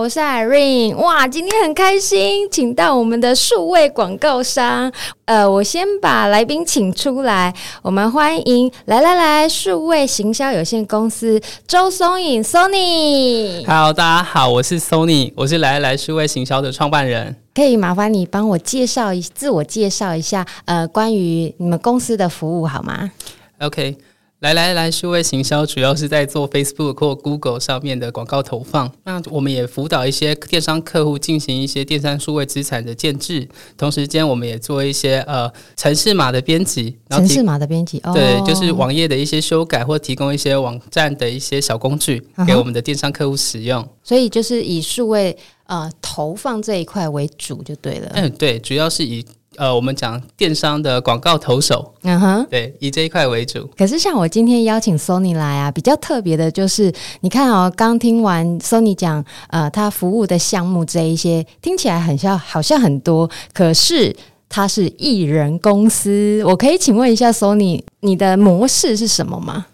我是 Irene。哇，今天很开心，请到我们的数位广告商。呃，我先把来宾请出来，我们欢迎来来来数位行销有限公司周松颖 Sony。Hello，大家好，我是 Sony，我是来来来数位行销的创办人。可以麻烦你帮我介绍一自我介绍一下，呃，关于你们公司的服务好吗？OK。来来来，数位行销主要是在做 Facebook 或 Google 上面的广告投放。那我们也辅导一些电商客户进行一些电商数位资产的建制，同时间我们也做一些呃城市码的编辑。城市码的编辑，哦，对，就是网页的一些修改或提供一些网站的一些小工具给我们的电商客户使用。所以就是以数位呃投放这一块为主就对了。嗯，对，主要是以。呃，我们讲电商的广告投手，嗯哼，对，以这一块为主。可是像我今天邀请 Sony 来啊，比较特别的就是，你看哦，刚听完 Sony 讲，呃，他服务的项目这一些，听起来很像，好像很多，可是他是艺人公司。我可以请问一下 Sony，你的模式是什么吗？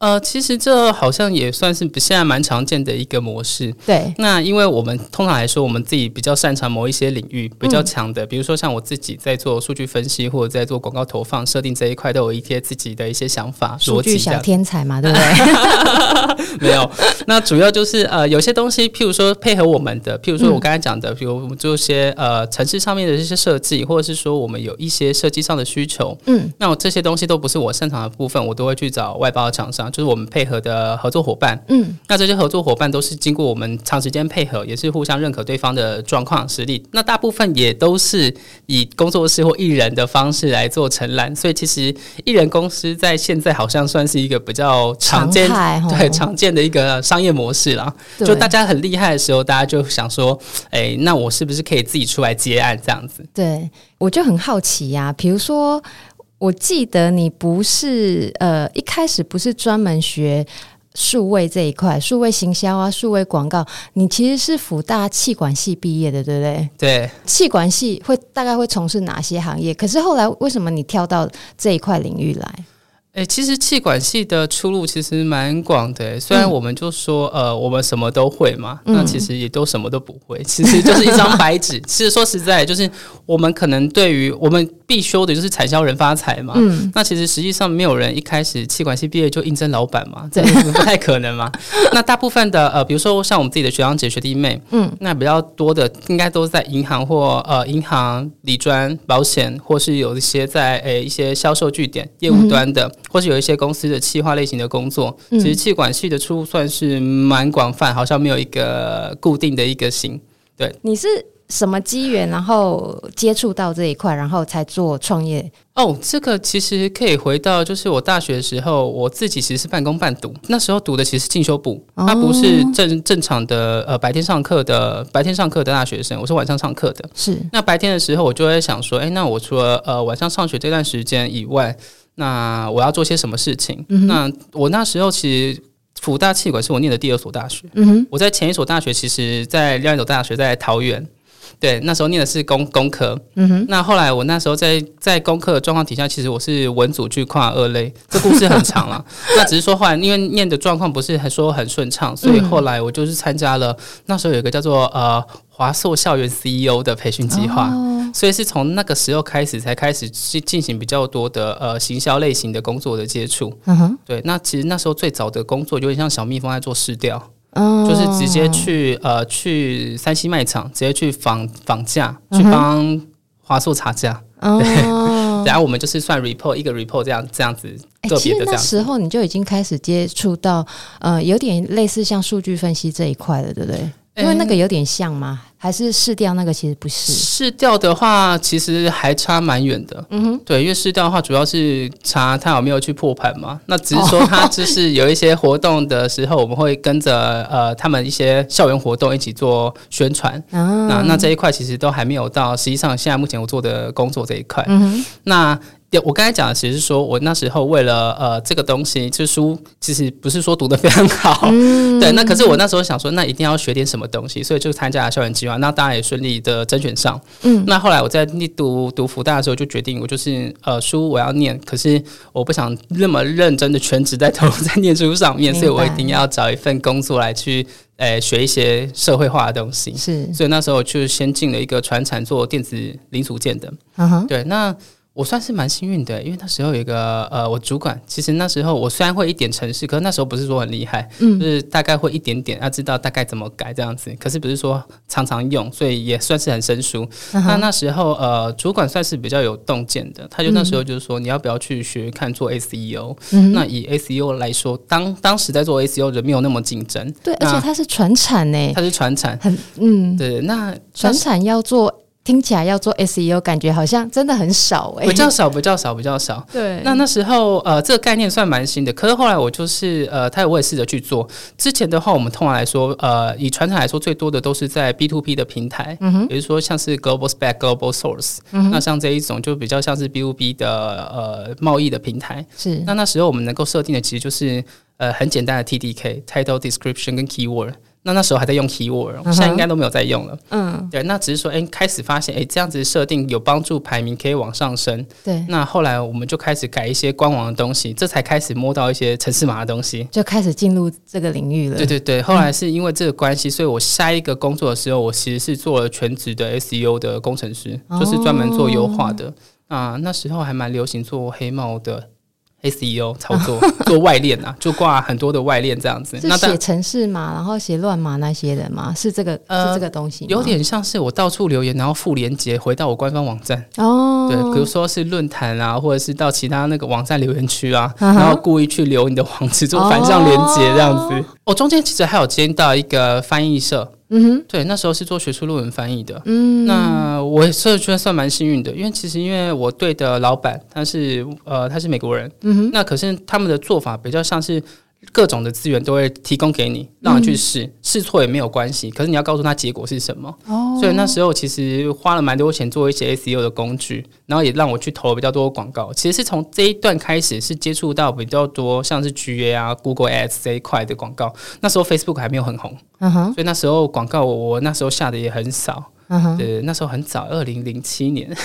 呃，其实这好像也算是现在蛮常见的一个模式。对，那因为我们通常来说，我们自己比较擅长某一些领域比较强的，嗯、比如说像我自己在做数据分析或者在做广告投放设定这一块，都有一些自己的一些想法。数据小天才嘛，对不对？没有，那主要就是呃，有些东西，譬如说配合我们的，譬如说我刚才讲的，比如我们做一些呃城市上面的这些设计，或者是说我们有一些设计上的需求，嗯，那我这些东西都不是我擅长的部分，我都会去找外包的厂商。就是我们配合的合作伙伴，嗯，那这些合作伙伴都是经过我们长时间配合，也是互相认可对方的状况实力。那大部分也都是以工作室或艺人的方式来做承揽，所以其实艺人公司在现在好像算是一个比较常见，对常见的一个商业模式啦。就大家很厉害的时候，大家就想说，哎、欸，那我是不是可以自己出来接案这样子？对，我就很好奇呀、啊，比如说。我记得你不是呃一开始不是专门学数位这一块，数位行销啊，数位广告，你其实是辅大气管系毕业的，对不对？对，气管系会大概会从事哪些行业？可是后来为什么你跳到这一块领域来？诶，其实气管系的出路其实蛮广的。虽然我们就说，嗯、呃，我们什么都会嘛，嗯、那其实也都什么都不会。其实就是一张白纸。其实说实在，就是我们可能对于我们必修的就是产销人发财嘛。嗯。那其实实际上没有人一开始气管系毕业就应征老板嘛，这 不太可能嘛。那大部分的呃，比如说像我们自己的学长姐、学弟妹，嗯，那比较多的应该都是在银行或呃银行、理专、保险，或是有一些在诶一些销售据点业务端的。嗯或是有一些公司的企划类型的工作，其实气管系的出路算是蛮广泛，好像没有一个固定的一个型。对，你是什么机缘，然后接触到这一块，然后才做创业？哦，这个其实可以回到，就是我大学的时候，我自己其实是半工半读。那时候读的其实是进修部，它不是正正常的呃白天上课的白天上课的大学生，我是晚上上课的。是，那白天的时候，我就会想说，哎，那我除了呃晚上上学这段时间以外，那我要做些什么事情？嗯、那我那时候其实辅大气管是我念的第二所大学。嗯哼，我在前一所大学，其实在另外一所大学在桃园。对，那时候念的是工工科。嗯哼，那后来我那时候在在工科的状况底下，其实我是文组去跨二类，这故事很长了。那只是说后来因为念的状况不是很说很顺畅，所以后来我就是参加了那时候有一个叫做呃华硕校园 CEO 的培训计划，哦、所以是从那个时候开始才开始去进行比较多的呃行销类型的工作的接触。嗯哼，对，那其实那时候最早的工作有点像小蜜蜂在做试调。嗯，就是直接去呃去山西卖场，直接去访访价，去帮华硕查价。嗯、对，然后我们就是算 report 一个 report 这样这样子个别的这样。欸、其实那时候你就已经开始接触到呃有点类似像数据分析这一块了，对不对？因为那个有点像吗？还是试调那个其实不是。试调的话，其实还差蛮远的。嗯哼，对，因为试调的话，主要是查他有没有去破盘嘛。那只是说他就是有一些活动的时候，我们会跟着呃他们一些校园活动一起做宣传。啊，那那这一块其实都还没有到。实际上，现在目前我做的工作这一块，嗯哼，那。我刚才讲的其实是说我那时候为了呃这个东西，这书其实不是说读得非常好，嗯、对。那可是我那时候想说，那一定要学点什么东西，所以就参加了校园计划。那当然也顺利的甄选上。嗯。那后来我在读读福大的时候，就决定我就是呃书我要念，可是我不想那么认真的全职在投入 在念书上面，所以我一定要找一份工作来去。诶，学一些社会化的东西，是，所以那时候就先进了一个船产做电子零组件的，嗯哼，对，那。我算是蛮幸运的，因为那时候有一个呃，我主管，其实那时候我虽然会一点程式，可是那时候不是说很厉害，嗯，就是大概会一点点，要知道大概怎么改这样子，可是不是说常常用，所以也算是很生疏。嗯、那那时候呃，主管算是比较有洞见的，他就那时候就是说，你要不要去学看做 SEO？嗯，那以 SEO 来说，当当时在做 SEO 人没有那么竞争，对，而且它是传产呢，它是传产，很嗯，对，那传产要做。听起来要做 SEO，感觉好像真的很少哎、欸，比较少，比较少，比较少。对，那那时候呃，这个概念算蛮新的。可是后来我就是呃，他我也试着去做。之前的话，我们通常来说，呃，以传统来说，最多的都是在 B to B 的平台，嗯哼，比如说像是 Global Spec、Global Source，嗯，那像这一种就比较像是 B to B 的呃贸易的平台。是，那那时候我们能够设定的其实就是呃很简单的 TDK、Title Description 跟 Keyword。那那时候还在用 keyword，现在应该都没有在用了。嗯，对，那只是说，哎、欸，开始发现，哎、欸，这样子设定有帮助，排名可以往上升。对，那后来我们就开始改一些官网的东西，这才开始摸到一些城市码的东西，就开始进入这个领域了。对对对，后来是因为这个关系，所以我下一个工作的时候，我其实是做了全职的 SEO 的工程师，就是专门做优化的。啊，那时候还蛮流行做黑帽的。SEO 操作 做外链啊，就挂很多的外链这样子。那写城市嘛，然后写乱码那些的嘛？是这个，呃、是这个东西。有点像是我到处留言，然后附连结回到我官方网站。哦，对，比如说是论坛啊，或者是到其他那个网站留言区啊，然后故意去留你的网址做反向连结这样子。我、哦哦、中间其实还有接到一个翻译社。嗯哼，对，那时候是做学术论文翻译的。嗯，那我也算算蛮幸运的，因为其实因为我对的老板他是呃他是美国人，嗯哼，那可是他们的做法比较像是。各种的资源都会提供给你，让你去试，试错也没有关系。可是你要告诉他结果是什么。哦。所以那时候其实花了蛮多钱做一些 SEO 的工具，然后也让我去投了比较多广告。其实是从这一段开始是接触到比较多像是 GA 啊、Google Ads 这一块的广告。那时候 Facebook 还没有很红，嗯哼。所以那时候广告我，我那时候下的也很少。嗯哼。对，那时候很早，二零零七年。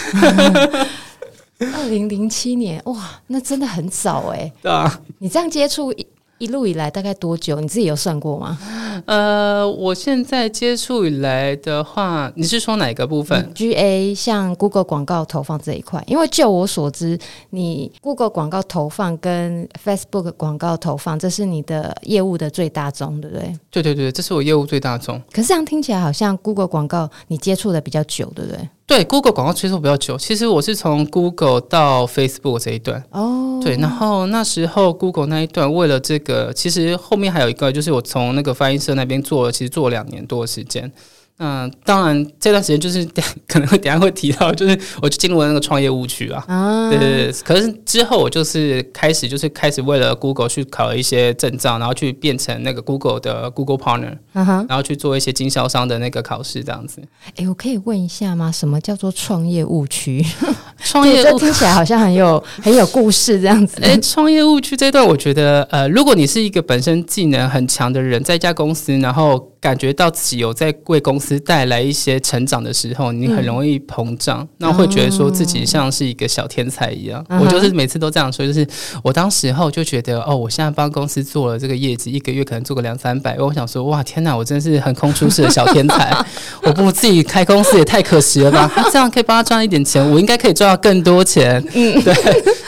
二零零七年，哇，那真的很早哎。对啊。你这样接触。一路以来大概多久？你自己有算过吗？呃，我现在接触以来的话，你是说哪个部分？GA 像 Google 广告投放这一块，因为就我所知，你 Google 广告投放跟 Facebook 广告投放，这是你的业务的最大宗，对不对？对对对，这是我业务最大宗。可是这样听起来好像 Google 广告你接触的比较久，对不对？对，Google 广告接触比较久。其实我是从 Google 到 Facebook 这一段哦，对，然后那时候 Google 那一段为了这个，其实后面还有一个，就是我从那个翻译社那边做了，其实做了两年多的时间。嗯，当然这段时间就是 可能会等下会提到，就是我就进入了那个创业误区啊。啊，对对对。可是之后我就是开始就是开始为了 Google 去考了一些证照，然后去变成那个 Google 的 Google Partner，然后去做一些经销商的那个考试，这样子。哎，我可以问一下吗？什么叫做创业误区？创业这听起来好像很有 很有故事这样子。哎，创业误区这段，我觉得呃，如果你是一个本身技能很强的人，在一家公司，然后。感觉到自己有在为公司带来一些成长的时候，你很容易膨胀，嗯、那会觉得说自己像是一个小天才一样。嗯、我就是每次都这样说，就是我当时候就觉得，哦，我现在帮公司做了这个业绩，一个月可能做个两三百，我想说，哇，天哪，我真是横空出世的小天才！我不自己开公司也太可惜了吧？他 这样可以帮他赚一点钱，我应该可以赚到更多钱。嗯，对，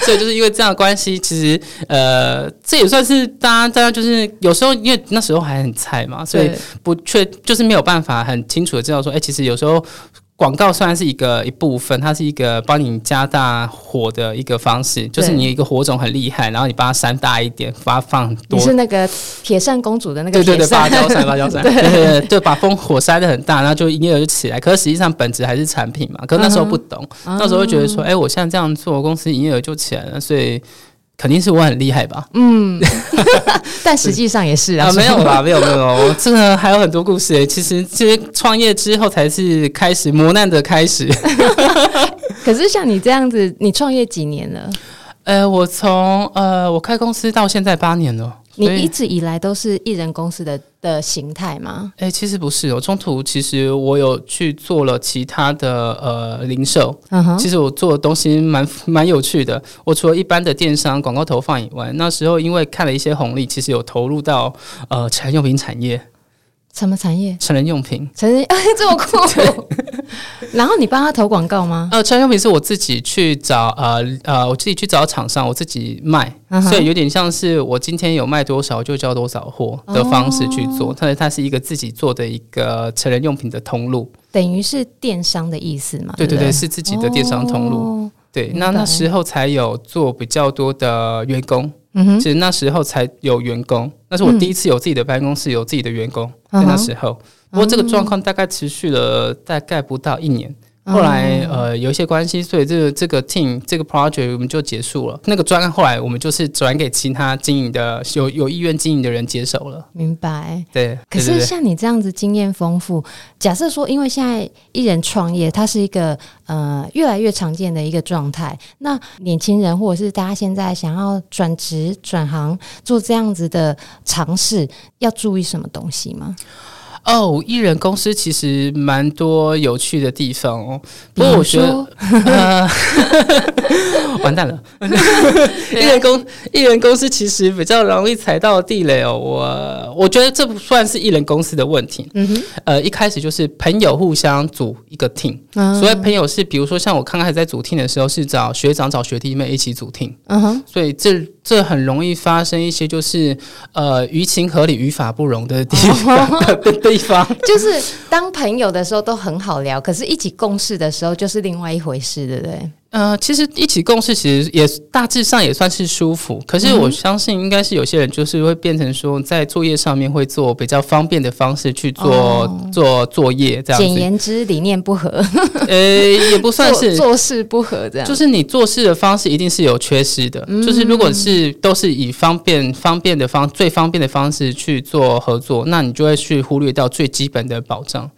所以就是因为这样的关系，其实呃，这也算是大家大家就是有时候因为那时候还很菜嘛，所以。不，确就是没有办法很清楚的知道说，哎、欸，其实有时候广告虽然是一个一部分，它是一个帮你加大火的一个方式，就是你一个火种很厉害，然后你把它扇大一点，把它放多。你是那个铁扇公主的那个？对对对，芭蕉扇，芭蕉扇，对对对，对，把风火扇的很大，然后就营业额就起来。可是实际上本质还是产品嘛。可是那时候不懂，嗯、那时候会觉得说，哎、欸，我现在这样做，公司营业额就起来了，所以。肯定是我很厉害吧？嗯，但实际上也是啊，啊，没有吧？没有没有，我这个还有很多故事诶。其实，其实创业之后才是开始磨难的开始。可是像你这样子，你创业几年了？呃，我从呃我开公司到现在八年了。你一直以来都是艺人公司的的形态吗？哎、欸，其实不是哦。中途其实我有去做了其他的呃零售，嗯哼。其实我做的东西蛮蛮有趣的。我除了一般的电商广告投放以外，那时候因为看了一些红利，其实有投入到呃产用品产业。什么产业？成人用品。成人哎，这么酷。然后你帮他投广告吗？呃，成人用品是我自己去找呃呃，我自己去找厂商，我自己卖，uh huh. 所以有点像是我今天有卖多少就交多少货的方式去做。它、oh. 它是一个自己做的一个成人用品的通路，等于是电商的意思嘛？对对对，是自己的电商通路。Oh. 对，那那时候才有做比较多的员工。其实那时候才有员工，那是我第一次有自己的办公室，有自己的员工。在那时候，不过这个状况大概持续了大概不到一年。后来呃有一些关系，所以这个这个 team 这个 project 我们就结束了。那个专案后来我们就是转给其他经营的有有意愿经营的人接手了。明白。对。可是像你这样子经验丰富，假设说因为现在一人创业，它是一个呃越来越常见的一个状态。那年轻人或者是大家现在想要转职转行做这样子的尝试，要注意什么东西吗？哦，艺人公司其实蛮多有趣的地方哦。不过我觉得，呃、完蛋了。艺人公艺人公司其实比较容易踩到地雷哦。我我觉得这不算是艺人公司的问题。嗯哼。呃，一开始就是朋友互相组一个 team。嗯。所以朋友是，比如说像我刚开始在组 team 的时候，是找学长找学弟妹一起组 team。嗯哼。所以这这很容易发生一些就是呃于情合理于法不容的地方。的。地 方就是当朋友的时候都很好聊，可是一起共事的时候就是另外一回事，对不对？呃，其实一起共事其实也大致上也算是舒服，可是我相信应该是有些人就是会变成说在作业上面会做比较方便的方式去做、哦、做作业，这样。简言之，理念不合，呃，也不算是 做，做事不合这样。就是你做事的方式一定是有缺失的，嗯、就是如果是都是以方便方便的方最方便的方式去做合作，那你就会去忽略掉最基本的保障。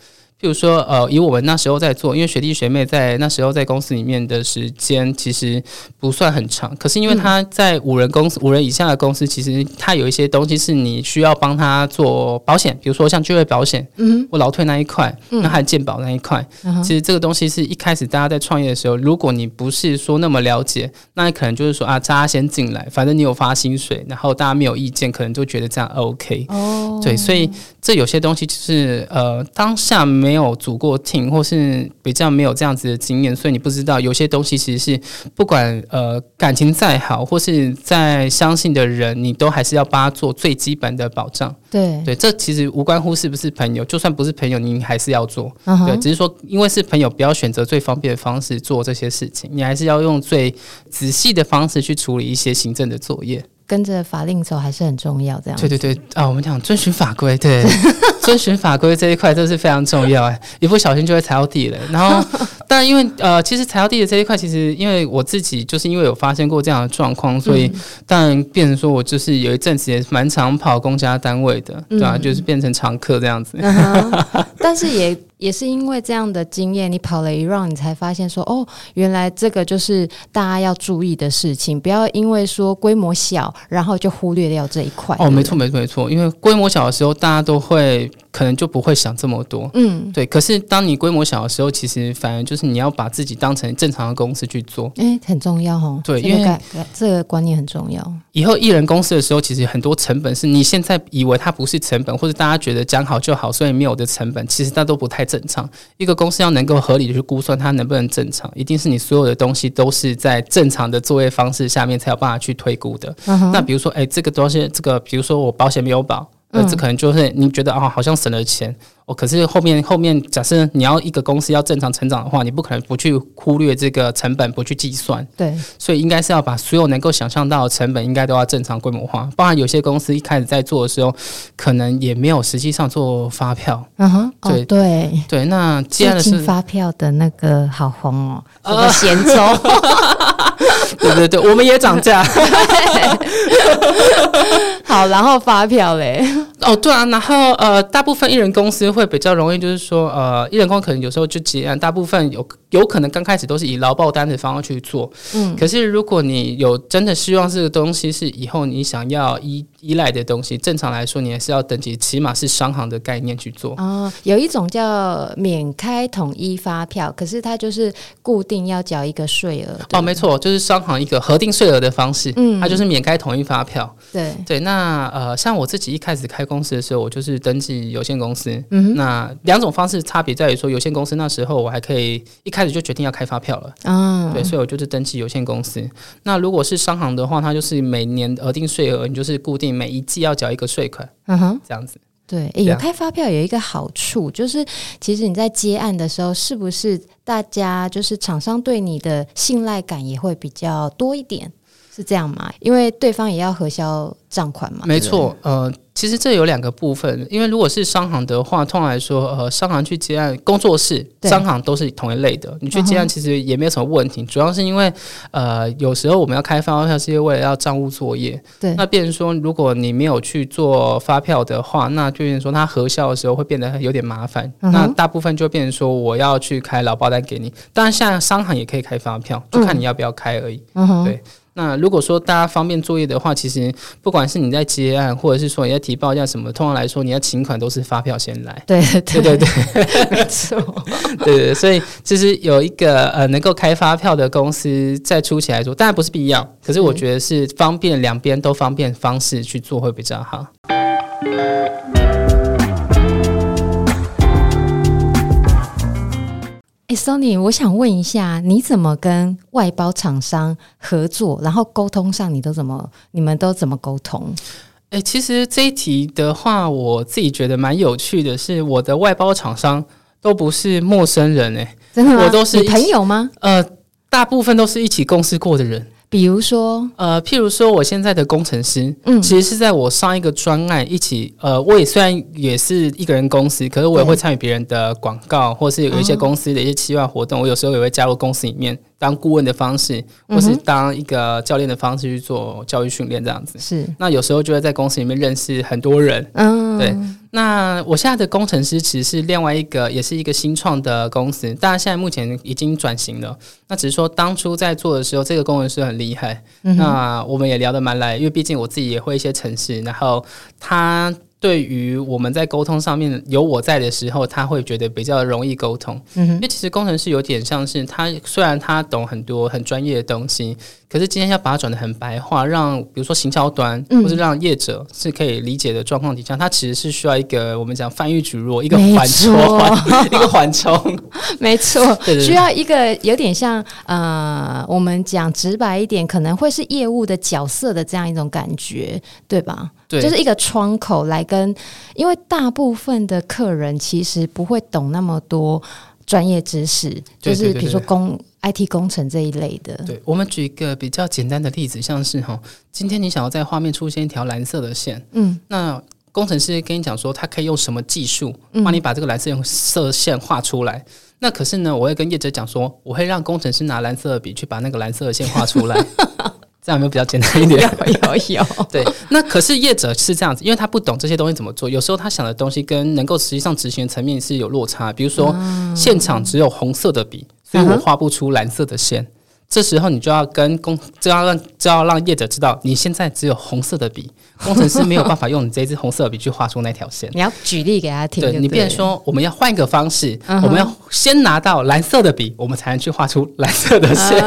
譬如说，呃，以我们那时候在做，因为学弟学妹在那时候在公司里面的时间其实不算很长，可是因为他在五人公司、五人以下的公司，其实他有一些东西是你需要帮他做保险，比如说像就业保险，嗯，或劳退那一块，那还有健保那一块，其实这个东西是一开始大家在创业的时候，如果你不是说那么了解，那你可能就是说啊，大家先进来，反正你有发薪水，然后大家没有意见，可能就觉得这样 OK，哦，对，所以这有些东西就是呃，当下没。没有组过 team，或是比较没有这样子的经验，所以你不知道有些东西其实是不管呃感情再好，或是再相信的人，你都还是要帮他做最基本的保障。对对，这其实无关乎是不是朋友，就算不是朋友，你还是要做。Uh huh. 对，只是说因为是朋友，不要选择最方便的方式做这些事情，你还是要用最仔细的方式去处理一些行政的作业。跟着法令走还是很重要，这样。对对对啊，我们讲遵循法规，对，遵循法规这一块都是非常重要哎，一不小心就会踩到地雷。然后，但因为呃，其实踩到地雷这一块，其实因为我自己就是因为有发生过这样的状况，所以当然变成说我就是有一阵子也蛮常跑公家单位的，对吧、啊？就是变成常客这样子。嗯、但是也。也是因为这样的经验，你跑了一 round，你才发现说，哦，原来这个就是大家要注意的事情，不要因为说规模小，然后就忽略掉这一块。哦，没错，没错，没错，因为规模小的时候，大家都会。可能就不会想这么多，嗯，对。可是当你规模小的时候，其实反而就是你要把自己当成正常的公司去做，哎、欸，很重要哦。对，因为这个观念很重要。以后艺人公司的时候，其实很多成本是你现在以为它不是成本，或者大家觉得讲好就好，所以没有的成本，其实它都不太正常。一个公司要能够合理的去估算它能不能正常，一定是你所有的东西都是在正常的作业方式下面才有办法去推估的。那比如说，哎、欸，这个东西，这个比如说我保险没有保。呃，这可能就是你觉得啊、哦，好像省了钱哦。可是后面后面，假设你要一个公司要正常成长的话，你不可能不去忽略这个成本，不去计算。对，所以应该是要把所有能够想象到的成本，应该都要正常规模化。包含有些公司一开始在做的时候，可能也没有实际上做发票。嗯哼，对、哦、对对。那接下来是发票的那个好红哦，什么咸州？对对对，我们也涨价。好，然后发票嘞。哦，对啊，然后呃，大部分艺人公司会比较容易，就是说呃，艺人公司可能有时候就结案，大部分有有可能刚开始都是以劳报单的方式去做，嗯，可是如果你有真的希望这个东西是以后你想要依依赖的东西，正常来说你还是要登记，起码是商行的概念去做。哦，有一种叫免开统一发票，可是它就是固定要缴一个税额。哦，没错，就是商行一个核定税额的方式，嗯，它就是免开统一发票。对对，那呃，像我自己一开始开公司的时候，我就是登记有限公司。嗯，那两种方式差别在于说，有限公司那时候我还可以一开始就决定要开发票了。嗯，对，所以我就是登记有限公司。那如果是商行的话，它就是每年额定税额，你就是固定每一季要缴一个税款。嗯哼，这样子。对，欸，有开发票有一个好处，就是其实你在接案的时候，是不是大家就是厂商对你的信赖感也会比较多一点？是这样吗？因为对方也要核销账款嘛。没错，呃。其实这有两个部分，因为如果是商行的话，通常来说，呃，商行去接案，工作室、商行都是同一类的。你去接案其实也没有什么问题，主要是因为，呃，有时候我们要开发票是因为为了要账务作业。对。那变成说，如果你没有去做发票的话，那就变成说，它核销的时候会变得有点麻烦。那大部分就变成说，我要去开劳保单给你。当然，现在商行也可以开发票，就看你要不要开而已。嗯。对。那如果说大家方便作业的话，其实不管是你在接案，或者是说你在提报价什么，通常来说你要请款都是发票先来。对对对对，没错。对对，所以其实有一个呃能够开发票的公司在初期来做，当然不是必要，可是我觉得是方便两边都方便方式去做会比较好。哎，Sony，我想问一下，你怎么跟外包厂商合作？然后沟通上，你都怎么？你们都怎么沟通？哎，其实这一题的话，我自己觉得蛮有趣的是，我的外包厂商都不是陌生人，哎，真的吗？我都是朋友吗？呃，大部分都是一起共事过的人。比如说，呃，譬如说，我现在的工程师，嗯，其实是在我上一个专案一起，呃，我也虽然也是一个人公司，可是我也会参与别人的广告，或是有一些公司的一些企划活动，我有时候也会加入公司里面当顾问的方式，或是当一个教练的方式去做教育训练这样子。是，那有时候就会在公司里面认识很多人，嗯，对。那我现在的工程师其实是另外一个，也是一个新创的公司，当然现在目前已经转型了。那只是说当初在做的时候，这个工程师很厉害。嗯、那我们也聊得蛮来，因为毕竟我自己也会一些程式，然后他。对于我们在沟通上面有我在的时候，他会觉得比较容易沟通。嗯，因为其实工程师有点像是他，虽然他懂很多很专业的东西，可是今天要把它转的很白话，让比如说行销端或是让业者是可以理解的状况底下，它其实是需要一个我们讲翻译举弱，一个缓冲，一个缓冲。没错，需要一个有点像呃，我们讲直白一点，可能会是业务的角色的这样一种感觉，对吧？对，就是一个窗口来跟，因为大部分的客人其实不会懂那么多专业知识，就是比如说工 IT 工程这一类的。对，我们举一个比较简单的例子，像是哈，今天你想要在画面出现一条蓝色的线，嗯，那工程师跟你讲说，他可以用什么技术帮你把这个蓝色用色线画出来。嗯、那可是呢，我会跟业者讲说，我会让工程师拿蓝色的笔去把那个蓝色的线画出来。这样有没有比较简单一点？有有有。对，那可是业者是这样子，因为他不懂这些东西怎么做，有时候他想的东西跟能够实际上执行的层面是有落差。比如说，现场只有红色的笔，所以我画不出蓝色的线。这时候你就要跟工，就要让就要让业者知道，你现在只有红色的笔，工程师没有办法用你这支红色的笔去画出那条线。你要举例给他听对，对，你变成说，我们要换一个方式，我们要先拿到蓝色的笔，我们才能去画出蓝色的线，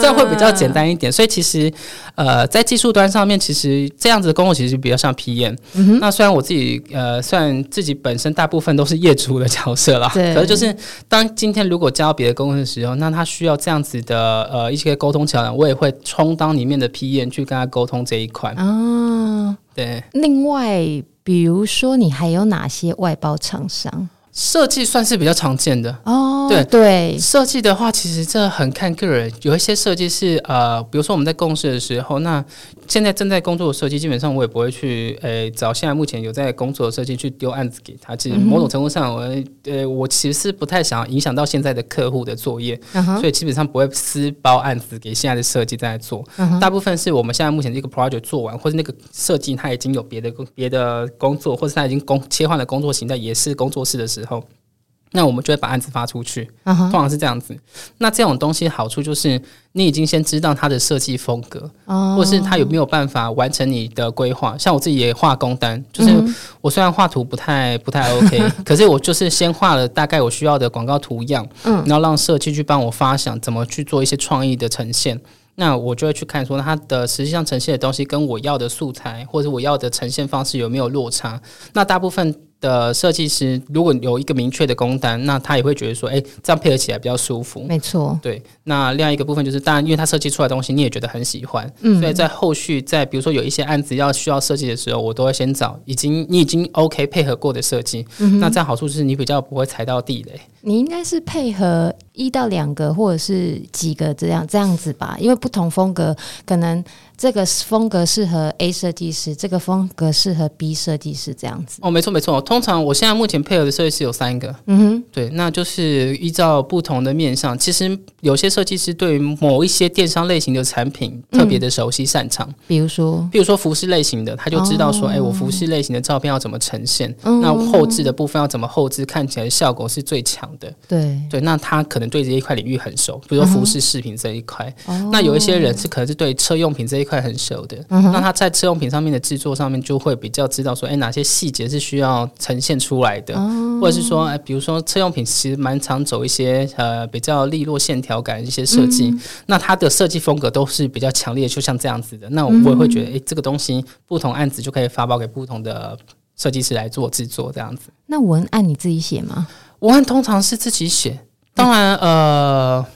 这样会比较简单一点。所以其实，呃，在技术端上面，其实这样子的工作其实比较像 PM。那虽然我自己呃，算自己本身大部分都是业主的角色啦，可是就是当今天如果交别的公司的时候，那他需要这样子的呃。一些沟通桥梁，我也会充当里面的 PM 去跟他沟通这一块。哦，对。另外，比如说，你还有哪些外包厂商？设计算是比较常见的哦。对对，设计的话，其实这很看个人。有一些设计是呃，比如说我们在共事的时候，那现在正在工作的设计，基本上我也不会去诶、欸、找现在目前有在工作的设计去丢案子给他。其实某种程度上，我呃我其实是不太想影响到现在的客户的作业，嗯、所以基本上不会私包案子给现在的设计在做。嗯、大部分是我们现在目前这个 project 做完，或者那个设计他已经有别的工别的工作，或者他已经工切换了工作形态，也是工作室的时候。那我们就会把案子发出去，uh huh. 通常是这样子。那这种东西好处就是，你已经先知道它的设计风格，uh huh. 或是它有没有办法完成你的规划。像我自己也画工单，就是我虽然画图不太不太 OK，可是我就是先画了大概我需要的广告图样，嗯，然后让设计去帮我发想怎么去做一些创意的呈现。那我就会去看说它的实际上呈现的东西跟我要的素材或者我要的呈现方式有没有落差。那大部分。的设计师如果有一个明确的工单，那他也会觉得说，哎、欸，这样配合起来比较舒服。没错，对。那另外一个部分就是，当然，因为他设计出来的东西你也觉得很喜欢，嗯，所以在后续，在比如说有一些案子要需要设计的时候，我都会先找已经你已经 OK 配合过的设计。嗯，那这样好处就是你比较不会踩到地雷。你应该是配合一到两个或者是几个这样这样子吧，因为不同风格可能。这个风格适合 A 设计师，这个风格适合 B 设计师，这样子。哦，没错没错。通常我现在目前配合的设计师有三个。嗯哼，对，那就是依照不同的面向。其实有些设计师对于某一些电商类型的产品特别的熟悉擅长。比如说，比如说服饰类型的，他就知道说，哎、哦，我服饰类型的照片要怎么呈现，嗯、那后置的部分要怎么后置，看起来效果是最强的。对对，那他可能对这一块领域很熟，比如说服饰饰品这一块。哦、那有一些人是可能是对车用品这一块。很熟的，嗯、那他在车用品上面的制作上面就会比较知道说，哎，哪些细节是需要呈现出来的，哦、或者是说，哎，比如说车用品其实蛮常走一些呃比较利落线条感的一些设计，嗯、那它的设计风格都是比较强烈，就像这样子的。那我也会觉得，哎、嗯，这个东西不同案子就可以发包给不同的设计师来做制作，这样子。那文案你自己写吗？文案通常是自己写，当然，呃。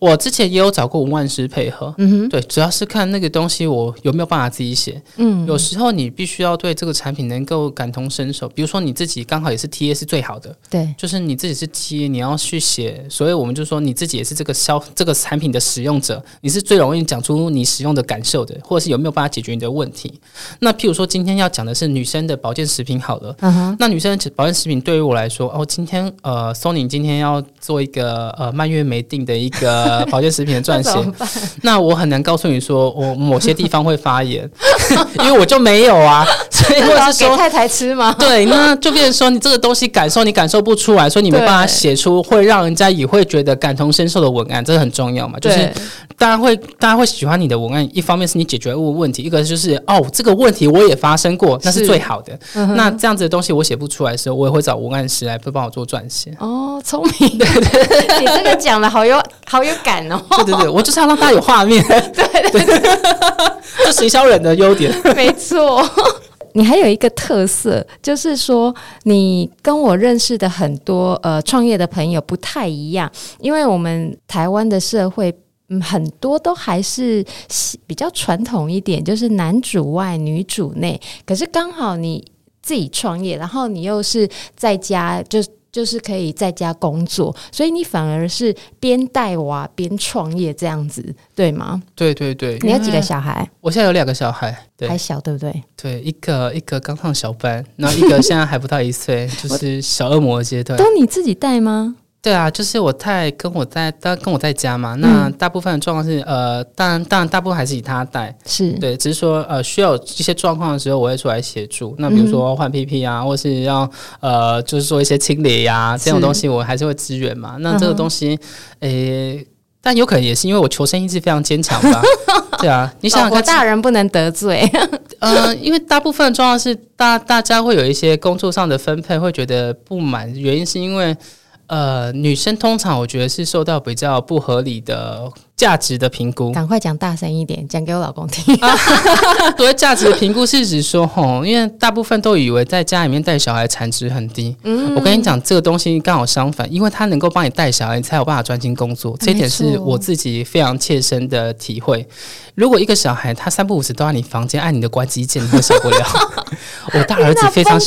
我之前也有找过文案师配合，嗯哼，对，主要是看那个东西我有没有办法自己写，嗯，有时候你必须要对这个产品能够感同身受，比如说你自己刚好也是 TA 是最好的，对，就是你自己是 TA，你要去写，所以我们就说你自己也是这个消这个产品的使用者，你是最容易讲出你使用的感受的，或者是有没有办法解决你的问题。那譬如说今天要讲的是女生的保健食品好了，嗯哼，那女生的保健食品对于我来说，哦，今天呃，Sony 今天要做一个呃蔓越莓定的一个。呃，保健食品的撰写，那，那我很难告诉你说我某些地方会发炎，因为我就没有啊。所以或者是说给太太吃吗？对，那就变成说你这个东西感受你感受不出来，所以你没办法写出会让人家也会觉得感同身受的文案，这个很重要嘛。就是大家会大家会喜欢你的文案，一方面是你解决问问题，一个就是哦这个问题我也发生过，那是最好的。嗯、那这样子的东西我写不出来的时候，我也会找文案师来帮我做撰写。哦，聪明，对对对，你这个讲的好有好有感哦。对对对，我就是要让大家有画面。对 对对，这行销人的优点。没错。你还有一个特色，就是说你跟我认识的很多呃创业的朋友不太一样，因为我们台湾的社会嗯很多都还是比较传统一点，就是男主外女主内。可是刚好你自己创业，然后你又是在家就。就是可以在家工作，所以你反而是边带娃边创业这样子，对吗？对对对。你有几个小孩？我现在有两个小孩，对，还小，对不对？对，一个一个刚上小班，然后一个现在还不到一岁，就是小恶魔阶段。都你自己带吗？对啊，就是我太跟我在，当跟我在家嘛。那大部分的状况是，呃，当然，当然，大部分还是以他带。是对，只是说，呃，需要一些状况的时候，我会出来协助。那比如说换 PP 啊，或是要呃，就是做一些清理呀、啊，这种东西我还是会支援嘛。那这个东西，诶、欸，但有可能也是因为我求生意志非常坚强吧。对啊，你想想看，大人不能得罪。呃，因为大部分的状况是大大家会有一些工作上的分配会觉得不满，原因是因为。呃，女生通常我觉得是受到比较不合理的价值的评估。赶快讲大声一点，讲给我老公听。所谓价值的评估是指说，吼，因为大部分都以为在家里面带小孩产值很低。嗯，我跟你讲，这个东西刚好相反，因为他能够帮你带小孩，你才有办法专心工作。这一点是我自己非常切身的体会。如果一个小孩他三不五时都在你房间按你的关机键，你会受不了。我大儿子非常，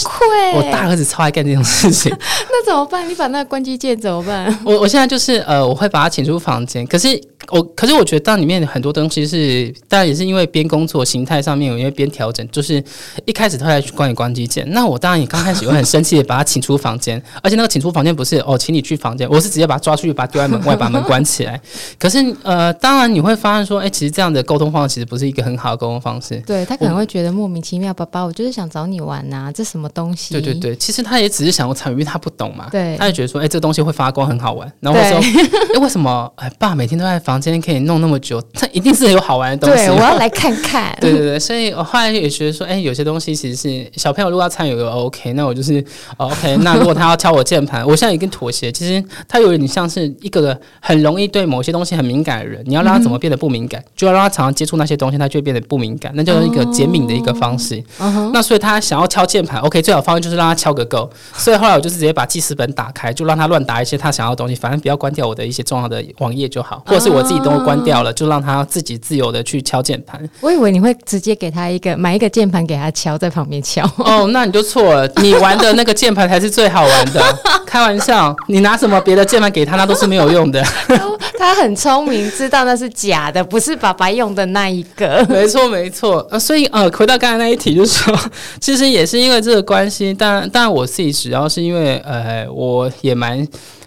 我大儿子超爱干这种事情。那怎么办？你把那个关机键怎么办？我我现在就是呃，我会把他请出房间。可是我可是我觉得当里面很多东西是，当然也是因为边工作形态上面，因为边调整，就是一开始他在关于关机键，那我当然也刚开始会很生气的把他请出房间，而且那个请出房间不是哦，请你去房间，我是直接把他抓出去，把他丢在门外，把门关起来。可是呃，当然你会发现说，哎、欸，其实这样的沟通方式其实不是一个很好的沟通方式。对，他可能会觉得莫名其妙，爸爸，我就是想找你玩呐、啊，这什么东西？对对对，其实他也只是想要参与，因为他不懂嘛。对，他就觉得说，哎、欸，这个东西会发光，很好玩。然后我说，哎、欸，为什么哎爸每天都在房间可以弄那么久？他一定是有好玩的东西。对，我要来看看。对对对，所以我后来也觉得说，哎、欸，有些东西其实是小朋友如果要参与就 OK，那我就是、哦、OK。那如果他要敲我键盘，我现在已经妥协。其实他有点像是一个很容易对某些东西很敏感的人，你要让他怎么变得不敏感？嗯、就要让他常常接触那些东西，他就会变得不敏感。那就是一个减敏的一个方式。哦、那所以他想要敲键盘，OK，最好方式就是让他敲个够。所以后来我就是直接把记事本打开，就让他乱打一些他想要的东西，反正不要关掉我的一些重要的网页就好，或者是我自己都关掉了，就让他自己自由的去敲键盘。我以为你会直接给他一个买一个键盘给他敲，在旁边敲。哦，那你就错了，你玩的那个键盘才是最好玩的。开玩笑，你拿什么别的键盘给他，那都是没有用的。他很聪明，知道那是假的，不是爸爸用的那一个。没错，没错。呃，所以呃，回到刚才那一题，就是说，其实也是因为这个关系，但但我自己主要是因为呃，我也蛮。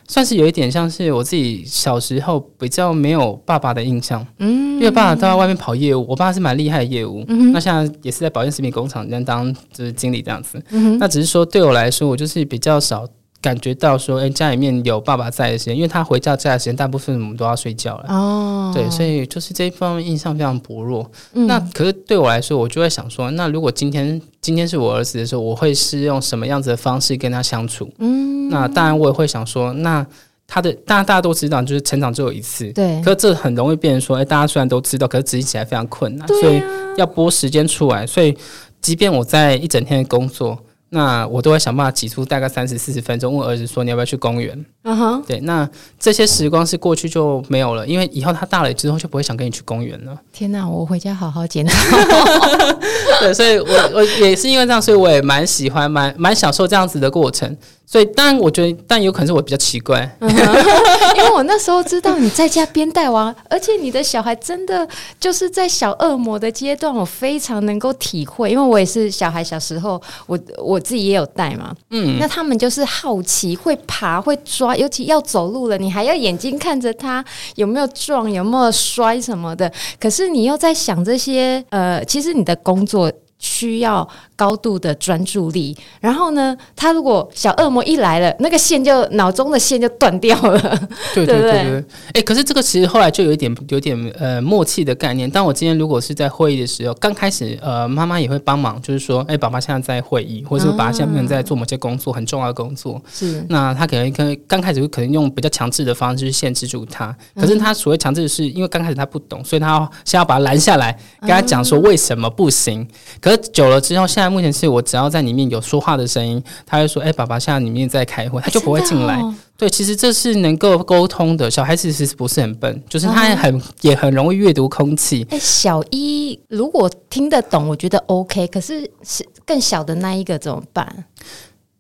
算是有一点像是我自己小时候比较没有爸爸的印象，嗯，因为爸爸都在外面跑业务，我爸是蛮厉害的业务，嗯，那现在也是在保健食品工厂里面当就是经理这样子，嗯，那只是说对我来说，我就是比较少。感觉到说，哎、欸，家里面有爸爸在的时间，因为他回家在的时间，大部分我们都要睡觉了。哦，对，所以就是这一方面印象非常薄弱。嗯、那可是对我来说，我就会想说，那如果今天今天是我儿子的时候，我会是用什么样子的方式跟他相处？嗯，那当然我也会想说，那他的大家大家都知道，就是成长只有一次。对，可是这很容易变成说，哎、欸，大家虽然都知道，可是执行起来非常困难，啊、所以要拨时间出来。所以，即便我在一整天的工作。那我都会想办法挤出大概三十四十分钟，问儿子说：“你要不要去公园？”嗯哼，对，那这些时光是过去就没有了，因为以后他大了之后就不会想跟你去公园了。天哪，我回家好好检讨。对，所以我我也是因为这样，所以我也蛮喜欢、蛮蛮享受这样子的过程。所以，当然，我觉得，但有可能是我比较奇怪，嗯、因为我那时候知道你在家边带娃，而且你的小孩真的就是在小恶魔的阶段，我非常能够体会，因为我也是小孩小时候，我我自己也有带嘛，嗯，那他们就是好奇，会爬，会抓，尤其要走路了，你还要眼睛看着他有没有撞，有没有摔什么的，可是你又在想这些，呃，其实你的工作。需要高度的专注力，然后呢，他如果小恶魔一来了，那个线就脑中的线就断掉了。对对对 对，哎、欸，可是这个其实后来就有一点有点呃默契的概念。当我今天如果是在会议的时候，刚开始呃妈妈也会帮忙，就是说，哎、欸，爸爸现在在会议，或者是爸爸现在在做某些工作，很重要的工作。是，那他可能跟刚开始会可能用比较强制的方式去限制住他。可是他所谓强制的是，因为刚开始他不懂，所以他先要把他拦下来，跟他讲说为什么不行。可是久了之后，现在目前是我只要在里面有说话的声音，他会说：“哎、欸，爸爸现在里面在开会。”他就不会进来。哦、对，其实这是能够沟通的。小孩子其实不是很笨，就是他也很、嗯、也很容易阅读空气。哎、欸，小一如果听得懂，我觉得 OK。可是是更小的那一个怎么办？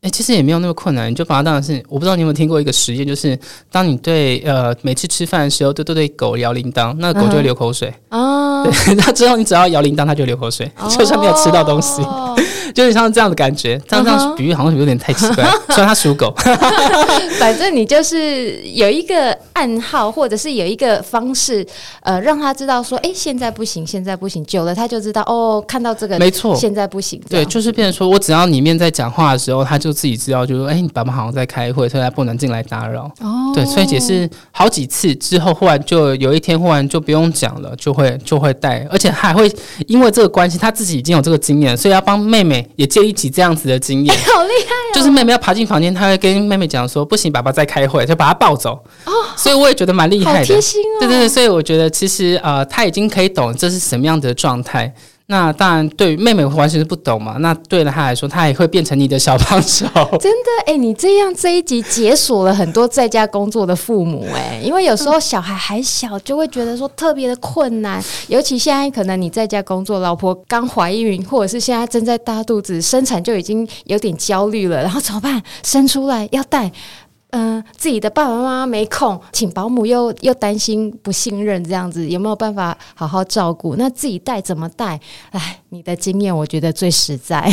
哎、欸，其实也没有那么困难，你就把它当成是。我不知道你有没有听过一个实验，就是当你对呃每次吃饭的时候都都对狗摇铃铛，那个、狗就会流口水。哦、嗯。对，那之后你只要摇铃铛，它就流口水，哦、就算没有吃到东西，就是像这样的感觉。这样这样比喻好像有点太奇怪，虽然它属狗。反正你就是有一个暗号，或者是有一个方式，呃，让他知道说，哎，现在不行，现在不行。久了他就知道，哦，看到这个，没错，现在不行。对，就是变成说我只要里面在讲话的时候，他就自己知道，就说，哎，你爸爸好像在开会，所以他不能进来打扰。哦，对，所以解释好几次之后，忽然就有一天，忽然就不用讲了，就会就会。带，而且还会因为这个关系，他自己已经有这个经验，所以要帮妹妹也借一起这样子的经验。欸、好厉害哦！就是妹妹要爬进房间，他会跟妹妹讲说：“不行，爸爸在开会，就把他抱走。”哦，所以我也觉得蛮厉害的，贴心哦。对对对，所以我觉得其实呃，他已经可以懂这是什么样的状态。那当然，对于妹妹完全是不懂嘛。那对了他来说，他也会变成你的小帮手。真的，哎、你这样这一集解锁了很多在家工作的父母，哎，因为有时候小孩还小，就会觉得说特别的困难。尤其现在可能你在家工作，老婆刚怀孕，或者是现在正在大肚子，生产就已经有点焦虑了。然后怎么办？生出来要带。嗯、呃，自己的爸爸妈妈没空，请保姆又又担心不信任，这样子有没有办法好好照顾？那自己带怎么带？哎，你的经验我觉得最实在。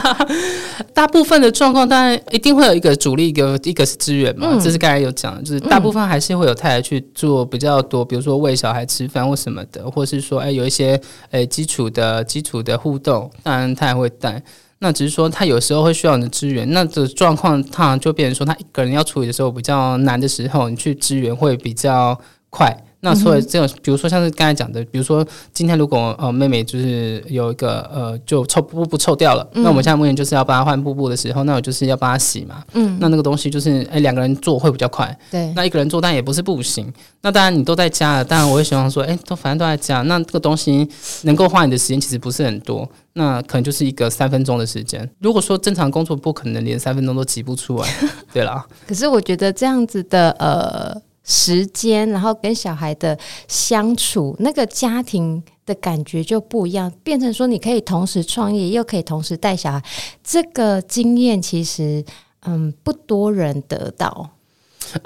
大部分的状况当然一定会有一个主力，一个一个是资源嘛，嗯、这是刚才有讲，就是大部分还是会有太太去做比较多，比如说喂小孩吃饭或什么的，或是说哎有一些哎基础的基础的互动，当然他也会带。那只是说，他有时候会需要你的支援，那这状况他就变成说，他一个人要处理的时候比较难的时候，你去支援会比较快。那所以这种，比如说像是刚才讲的，比如说今天如果呃妹妹就是有一个呃就臭布布臭掉了，嗯、那我们现在目前就是要帮她换布布的时候，那我就是要帮她洗嘛。嗯，那那个东西就是哎两个人做会比较快。对，那一个人做但也不是不行。那当然你都在家了，当然我会希望说，哎，都反正都在家，那这个东西能够花你的时间其实不是很多，那可能就是一个三分钟的时间。如果说正常工作不可能连三分钟都挤不出来，对啦。可是我觉得这样子的呃。时间，然后跟小孩的相处，那个家庭的感觉就不一样，变成说你可以同时创业，又可以同时带小孩，这个经验其实嗯不多人得到。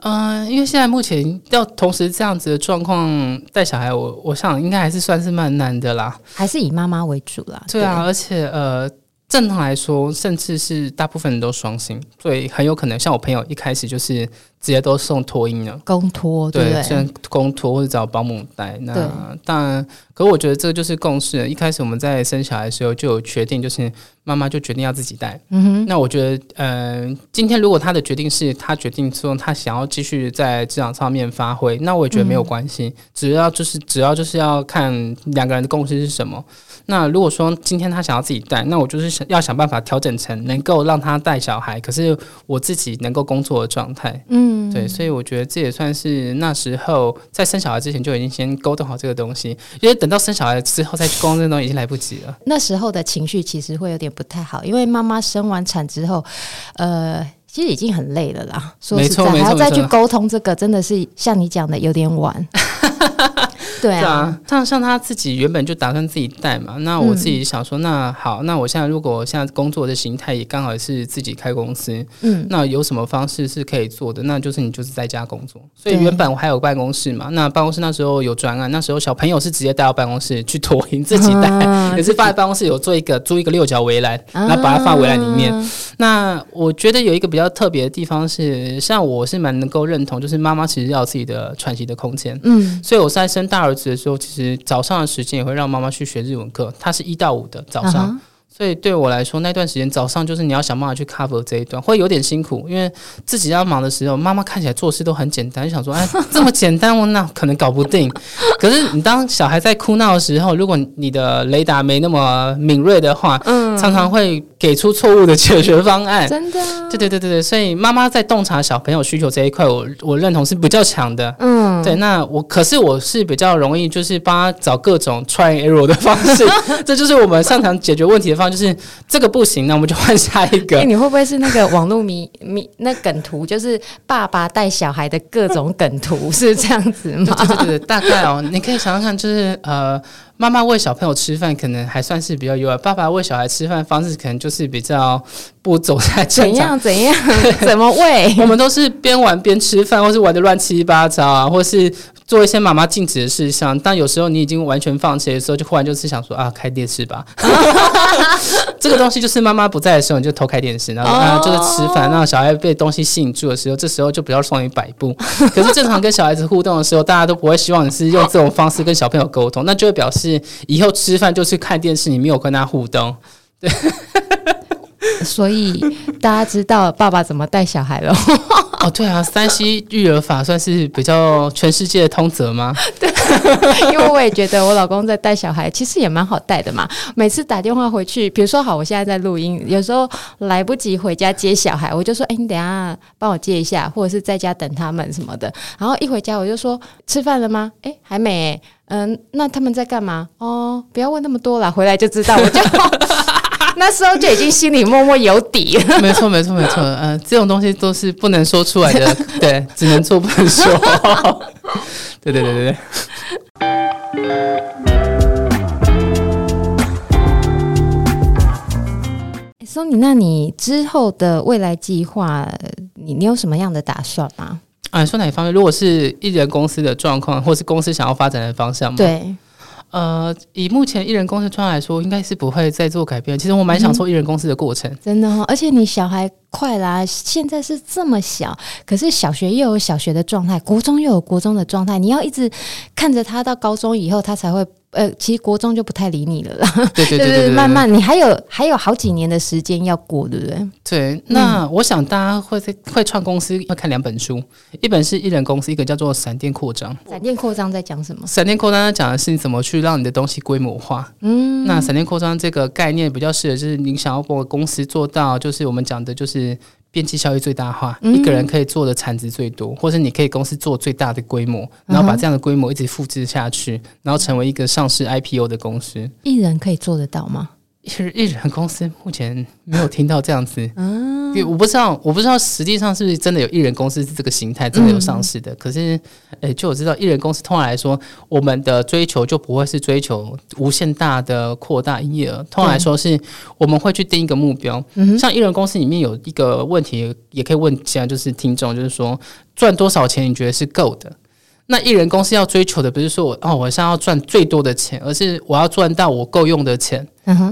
嗯、呃，因为现在目前要同时这样子的状况带小孩，我我想应该还是算是蛮难的啦，还是以妈妈为主啦。对啊，对，而且呃。正常来说，甚至是大部分人都双薪，所以很有可能像我朋友一开始就是直接都送托婴了，公托对，对，像公托或者找保姆带。那当然，可我觉得这个就是共识。一开始我们在生小孩的时候就有决定，就是妈妈就决定要自己带。嗯哼。那我觉得，嗯、呃，今天如果他的决定是他决定说他想要继续在职场上面发挥，那我也觉得没有关系。嗯、只要就是只要就是要看两个人的共识是什么。那如果说今天他想要自己带，那我就是想要想办法调整成能够让他带小孩，可是我自己能够工作的状态。嗯，对，所以我觉得这也算是那时候在生小孩之前就已经先沟通好这个东西，因为等到生小孩之后再沟通这东西已经来不及了。那时候的情绪其实会有点不太好，因为妈妈生完产之后，呃，其实已经很累了啦。说实在，还要再去沟通这个，真的是像你讲的有点晚。对啊，像像他自己原本就打算自己带嘛，那我自己想说，那好，那我现在如果我现在工作的形态也刚好是自己开公司，嗯，那有什么方式是可以做的？那就是你就是在家工作。所以原本我还有办公室嘛，那办公室那时候有专案，那时候小朋友是直接带到办公室去托婴，自己带，也是放在办公室有做一个租一个六角围栏，然后把它放围栏里面。那我觉得有一个比较特别的地方是，像我是蛮能够认同，就是妈妈其实要有自己的喘息的空间，嗯，所以我在生大儿子的时候，其实早上的时间也会让妈妈去学日文课，它是一到五的早上。所以对我来说，那段时间早上就是你要想办法去 cover 这一段，会有点辛苦，因为自己要忙的时候，妈妈看起来做事都很简单，就想说，哎，这么简单，我那可能搞不定。可是你当小孩在哭闹的时候，如果你的雷达没那么敏锐的话，嗯，常常会给出错误的解决方案。真的？对对对对对。所以妈妈在洞察小朋友需求这一块，我我认同是比较强的。嗯，对。那我可是我是比较容易，就是帮他找各种 try error 的方式，这就是我们擅长解决问题的方式。就是这个不行，那我们就换下一个。欸，你会不会是那个网络迷迷那梗图？就是爸爸带小孩的各种梗图，是这样子吗？对对对对，大概哦，你可以想想看，就是呃。妈妈喂小朋友吃饭可能还算是比较优雅，爸爸喂小孩吃饭方式可能就是比较不走在正常。怎样 怎样？怎么喂？我们都是边玩边吃饭，或是玩的乱七八糟啊，或是做一些妈妈禁止的事项。但有时候你已经完全放弃的时候，就忽然就是想说啊，开电视吧。这个东西就是妈妈不在的时候，你就偷开电视，然后啊就是吃饭，让小孩被东西吸引住的时候，这时候就比较容易摆布。可是正常跟小孩子互动的时候，大家都不会希望你是用这种方式跟小朋友沟通，那就会表示。以后吃饭就是看电视，你没有跟他互动，对，所以大家知道爸爸怎么带小孩了。哦，对啊，3C 育儿法算是比较全世界的通则吗？对，因为我也觉得我老公在带小孩，其实也蛮好带的嘛。每次打电话回去，比如说好，我现在在录音，有时候来不及回家接小孩，我就说，哎，你等下帮我接一下，或者是在家等他们什么的。然后一回家我就说，吃饭了吗？哎，还没。嗯，那他们在干嘛？哦，不要问那么多了，回来就知道。我就 那时候就已经心里默默有底了。没错，没错，没错。嗯，这种东西都是不能说出来的，对，只能做不能说。对对对对对。Sony，那你之后的未来计划，你你有什么样的打算吗？啊，说哪一方面？如果是艺人公司的状况，或是公司想要发展的方向吗？对。呃，以目前艺人公司状况来说，应该是不会再做改变。其实我蛮享受艺人公司的过程，嗯、真的哦。而且你小孩快啦，现在是这么小，可是小学又有小学的状态，国中又有国中的状态，你要一直看着他到高中以后，他才会。呃，其实国中就不太理你了啦。对对对对，对，慢慢你还有还有好几年的时间要过，对不对？对，那我想大家会在会创公司要看两本书，一本是艺人公司，一个叫做闪电扩张。闪电扩张在讲什么？闪电扩张讲的是你怎么去让你的东西规模化。嗯，那闪电扩张这个概念比较适合，就是你想要把公司做到，就是我们讲的就是。边际效益最大化，嗯、一个人可以做的产值最多，或者你可以公司做最大的规模，然后把这样的规模一直复制下去，然后成为一个上市 IPO 的公司。一人可以做得到吗？艺艺人公司目前没有听到这样子，嗯，我不知道，我不知道实际上是不是真的有艺人公司是这个形态，真的有上市的。嗯、可是，诶，就我知道，艺人公司通常来说，我们的追求就不会是追求无限大的扩大营业额，通常来说是我们会去定一个目标。嗯、像艺人公司里面有一个问题，也可以问一下，就是听众，就是说赚多少钱你觉得是够的？那艺人公司要追求的不是说我哦，我想要赚最多的钱，而是我要赚到我够用的钱。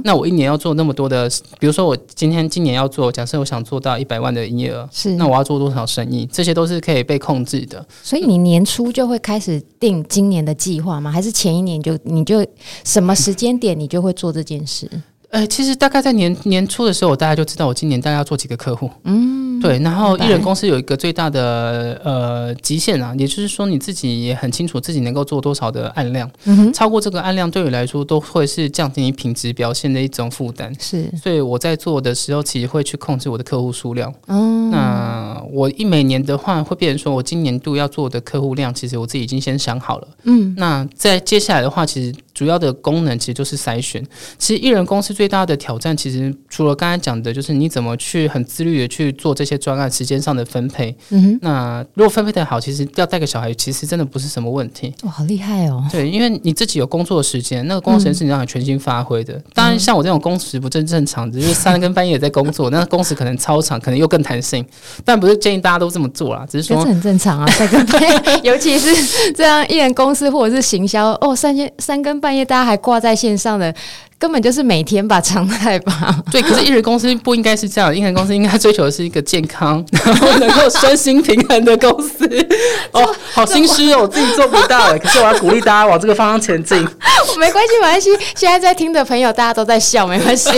那我一年要做那么多的，比如说我今天今年要做，假设我想做到一百万的营业额，是那我要做多少生意？这些都是可以被控制的。所以你年初就会开始定今年的计划吗？还是前一年就你就什么时间点你就会做这件事？呃、欸，其实大概在年年初的时候，我大概就知道我今年大概要做几个客户。嗯，对。然后艺人公司有一个最大的呃极限啊，也就是说你自己也很清楚自己能够做多少的案量。嗯，超过这个案量对你来说都会是降低你品质表现的一种负担。是，所以我在做的时候，其实会去控制我的客户数量。嗯，那我一每年的话，会变成说我今年度要做的客户量，其实我自己已经先想好了。嗯，那在接下来的话，其实。主要的功能其实就是筛选。其实艺人公司最大的挑战，其实除了刚才讲的，就是你怎么去很自律的去做这些专案时间上的分配。嗯哼。那如果分配的好，其实要带个小孩，其实真的不是什么问题。哇，好厉害哦！对，因为你自己有工作的时间，那个工作时间是你让你全心发挥的。嗯、当然，像我这种工时不正正常只，就是三更半夜在工作，那工时可能超长，可能又更弹性。但不是建议大家都这么做啦，只是说这很正常啊。三更半夜，尤其是这样艺人公司或者是行销哦，三更三更半夜。半夜大家还挂在线上的，根本就是每天吧，常态吧。对，可是艺人公司不应该是这样，艺人公司应该追求的是一个健康，然后能够身心平衡的公司。哦，好心虚哦，我自己做不到，可是我要鼓励大家往这个方向前进。没关系，没关系。现在在听的朋友，大家都在笑，没关系。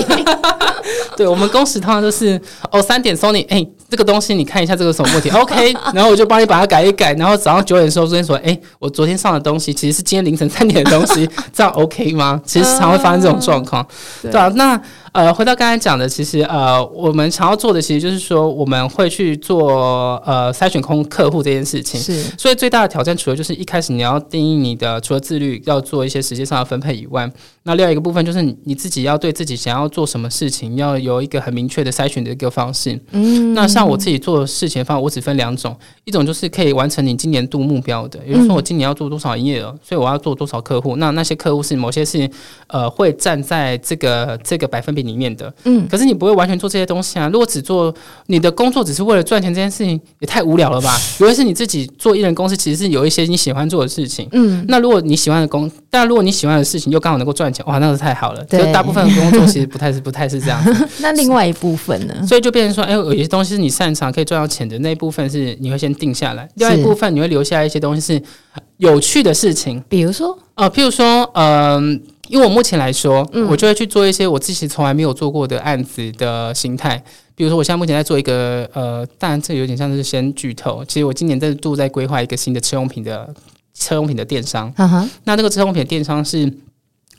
对，我们工时通常都是哦，三点 Sony 哎。这个东西你看一下，这个什么问题？OK，然后我就帮你把它改一改。然后早上九点的时候，昨天说，哎，我昨天上的东西其实是今天凌晨三点的东西，这样 OK 吗？其实常会发生这种状况，对吧？那。呃，回到刚才讲的，其实呃，我们想要做的，其实就是说，我们会去做呃筛选空客户这件事情。是，所以最大的挑战，除了就是一开始你要定义你的，除了自律要做一些时间上的分配以外，那另外一个部分就是你自己要对自己想要做什么事情，要有一个很明确的筛选的一个方式。嗯，那像我自己做事情的方，我只分两种，一种就是可以完成你今年度目标的，也就是说我今年要做多少营业额，所以我要做多少客户。那那些客户是某些事情呃会站在这个这个百分比。里面的，嗯，可是你不会完全做这些东西啊。如果只做你的工作，只是为了赚钱这件事情，也太无聊了吧？尤其是你自己做艺人公司，其实是有一些你喜欢做的事情，嗯。那如果你喜欢的工，但如果你喜欢的事情又刚好能够赚钱，哇，那是太好了。就，大部分的工作其实不太是不太是这样子。那另外一部分呢？所以就变成说，哎，有些东西是你擅长可以赚到钱的那一部分是你会先定下来，另外一部分你会留下一些东西是有趣的事情，比如说，呃，譬如说，嗯、呃。因为我目前来说，嗯、我就会去做一些我自己从来没有做过的案子的形态。比如说，我现在目前在做一个呃，当然这有点像是先剧透。其实我今年在度在规划一个新的车用品的车用品的电商。那这个车用品的电商是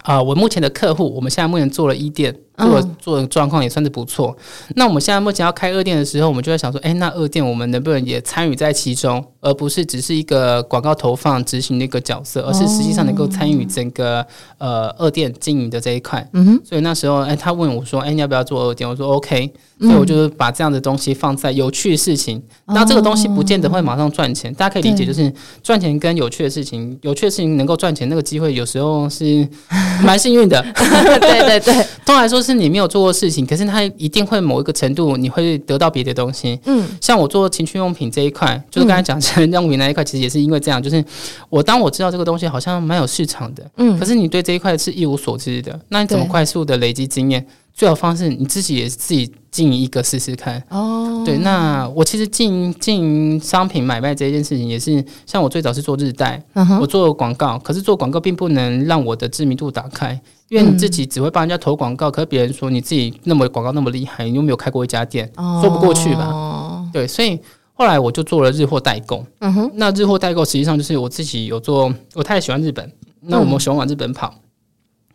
啊、呃，我目前的客户，我们现在目前做了一店。做做的状况也算是不错。那我们现在目前要开二店的时候，我们就在想说，哎，那二店我们能不能也参与在其中，而不是只是一个广告投放执行的一个角色，而是实际上能够参与整个呃二店经营的这一块。嗯哼。所以那时候，哎，他问我说，哎，你要不要做二店？我说 OK。所以我就是把这样的东西放在有趣的事情。那这个东西不见得会马上赚钱，大家可以理解，就是赚钱跟有趣的事情，有趣的事情能够赚钱，那个机会有时候是 蛮幸运的。对对对，通常来说。就是你没有做过事情，可是它一定会某一个程度你会得到别的东西。嗯，像我做情趣用品这一块，就是刚才讲成人用品那一块，其实也是因为这样，就是我当我知道这个东西好像蛮有市场的，嗯，可是你对这一块是一无所知的，那你怎么快速的累积经验？最好方式你自己也自己经营一个试试看哦。对，那我其实经营经营商品买卖这件事情也是，像我最早是做日代，嗯、我做广告，可是做广告并不能让我的知名度打开，因为你自己只会帮人家投广告，嗯、可是别人说你自己那么广告那么厉害，你又没有开过一家店，哦、说不过去吧？对，所以后来我就做了日货代购。嗯哼，那日货代购实际上就是我自己有做，我太喜欢日本，那我们喜欢往日本跑。嗯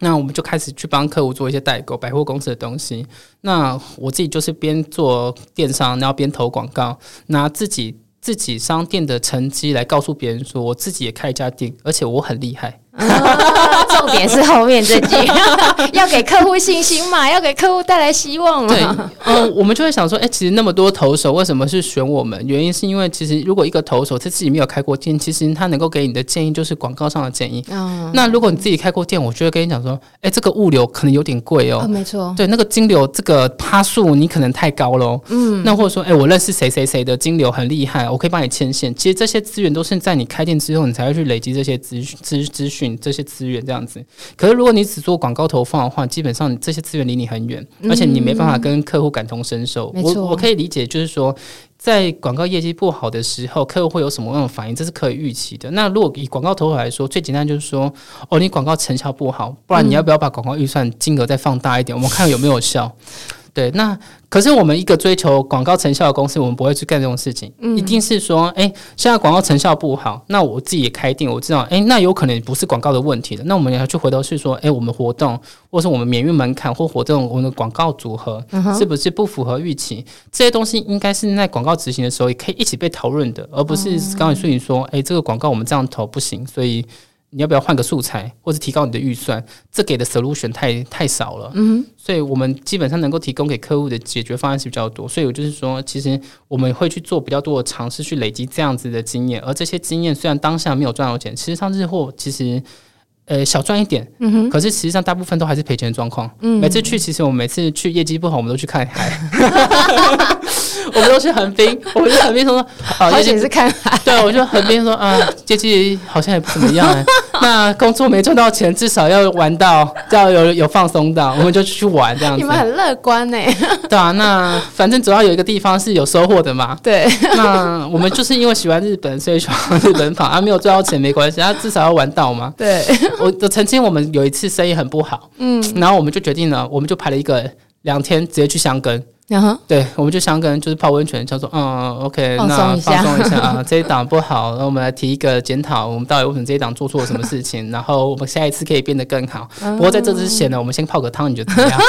那我们就开始去帮客户做一些代购百货公司的东西。那我自己就是边做电商，然后边投广告，拿自己自己商店的成绩来告诉别人说，我自己也开一家店，而且我很厉害。哦、重点是后面这句，要给客户信心嘛，要给客户带来希望嘛。对，嗯，我们就会想说，哎、欸，其实那么多投手，为什么是选我们？原因是因为其实如果一个投手他自己没有开过店，其实他能够给你的建议就是广告上的建议。嗯，那如果你自己开过店，我就会跟你讲说，哎、欸，这个物流可能有点贵哦。没错。对，那个金流这个趴数你可能太高喽。嗯。那或者说，哎、欸，我认识谁谁谁的金流很厉害，我可以帮你牵线。其实这些资源都是在你开店之后，你才会去累积这些资资资讯。这些资源这样子，可是如果你只做广告投放的话，基本上这些资源离你很远，而且你没办法跟客户感同身受。嗯、我我可以理解，就是说，在广告业绩不好的时候，客户会有什么样的反应，这是可以预期的。那如果以广告投入来说，最简单就是说，哦，你广告成效不好，不然你要不要把广告预算金额再放大一点，我们看有没有效。对，那可是我们一个追求广告成效的公司，我们不会去干这种事情。嗯，一定是说，哎，现在广告成效不好，那我自己也开店，我知道，哎，那有可能不是广告的问题的。那我们要去回头去说，哎，我们活动，或是我们免运门槛或活动，我们的广告组合是不是不符合预期？这些东西应该是在广告执行的时候也可以一起被讨论的，而不是刚才说你说，哎，这个广告我们这样投不行，所以。你要不要换个素材，或是提高你的预算？这给的 solution 太太少了，嗯，所以我们基本上能够提供给客户的解决方案是比较多。所以我就是说，其实我们会去做比较多的尝试，去累积这样子的经验。而这些经验虽然当下没有赚到钱，其实上日货其实。呃，小赚一点，嗯哼，可是实际上大部分都还是赔钱的状况。嗯，每次去，其实我们每次去业绩不好，我们都去看海，我们都去横滨，我们去横滨说，啊，业绩是看海，对，我就横滨说啊，业绩好像也不怎么样哎，那工作没赚到钱，至少要玩到，要有有放松到，我们就去玩这样子。你们很乐观呢？对啊，那反正主要有一个地方是有收获的嘛。对，那我们就是因为喜欢日本，所以喜欢日本跑啊，没有赚到钱没关系，啊，至少要玩到嘛。对。我的曾经，我们有一次生意很不好，嗯，然后我们就决定了，我们就排了一个两天，直接去箱根。然后，对，我们就箱根就是泡温泉，叫做嗯，OK，那放松一下啊，这一档不好，那我们来提一个检讨，我们到底为什么这一档做错了什么事情？然后我们下一次可以变得更好。不过在这之前呢，我们先泡个汤，你觉得怎么样？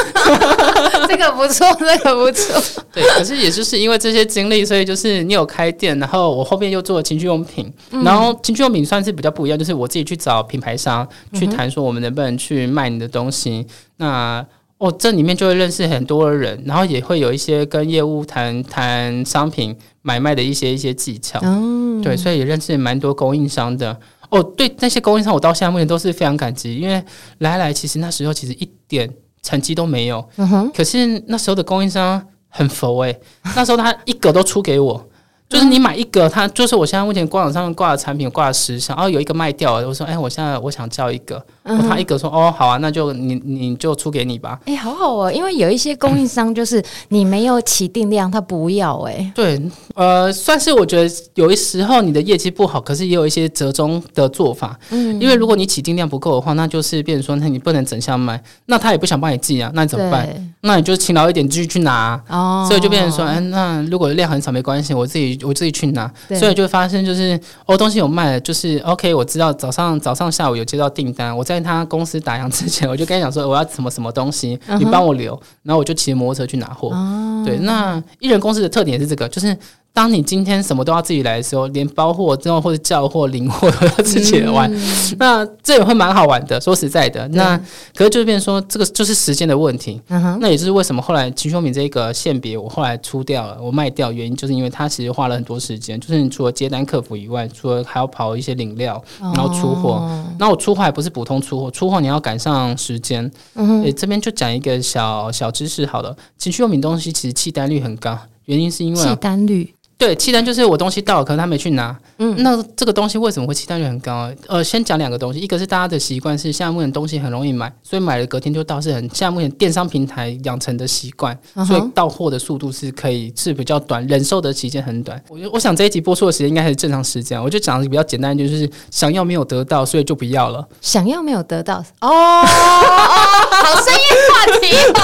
这个不错，这个不错。对，可是也就是因为这些经历，所以就是你有开店，然后我后面又做了情趣用品，然后情趣用品算是比较不一样，就是我自己去找品牌商去谈，说我们能不能去卖你的东西。那哦，这里面就会认识很多人，然后也会有一些跟业务谈谈商品买卖的一些一些技巧。哦，对，所以也认识蛮多供应商的。哦，对，那些供应商我到现在目前都是非常感激，因为来来其实那时候其实一点成绩都没有。可是那时候的供应商很佛诶，那时候他一个都出给我。就是你买一个，它就是我现在目前官网上面挂的产品挂了十箱，然后有一个卖掉了。我说，哎，我现在我想叫一个，他一个说，哦，好啊，那就你你就出给你吧。哎，好好哦，因为有一些供应商就是你没有起订量，他不要哎。对，呃，算是我觉得有一时候你的业绩不好，可是也有一些折中的做法。嗯，因为如果你起订量不够的话，那就是变成说，那你不能整箱卖，那他也不想帮你寄啊，那你怎么办？那你就勤劳一点，继续去拿。哦，所以就变成说，哎，那如果量很少没关系，我自己。我自己去拿，所以就发现就是哦，东西有卖了，就是 OK，我知道早上早上下午有接到订单，我在他公司打烊之前，我就跟他讲说我要什么什么东西，你帮我留，然后我就骑摩托车去拿货。哦、对，那艺人公司的特点是这个，就是当你今天什么都要自己来的时候，连包货之后或者叫货、领货都要自己来玩，嗯、那这也会蛮好玩的。说实在的，那可是就是变成说，这个就是时间的问题。嗯、那也就是为什么后来情趣用品这个线别我后来出掉了，我卖掉，原因就是因为它其实花了很多时间。就是你除了接单客服以外，除了还要跑一些领料，然后出货。那、哦、我出货还不是普通出货，出货你要赶上时间。嗯，诶，这边就讲一个小小知识好了，情趣用品东西其实弃单率很高，原因是因为弃单率。对，期单就是我东西到了，可能他没去拿。嗯，那这个东西为什么会期待率很高啊？呃，先讲两个东西，一个是大家的习惯是现在目前东西很容易买，所以买了隔天就到，是很现在目前电商平台养成的习惯，所以到货的速度是可以是比较短，忍受的期间很短。我我想这一集播出的时间应该还是正常时间，我就讲的比较简单，就是想要没有得到，所以就不要了。想要没有得到哦，哦，好深意话题哦，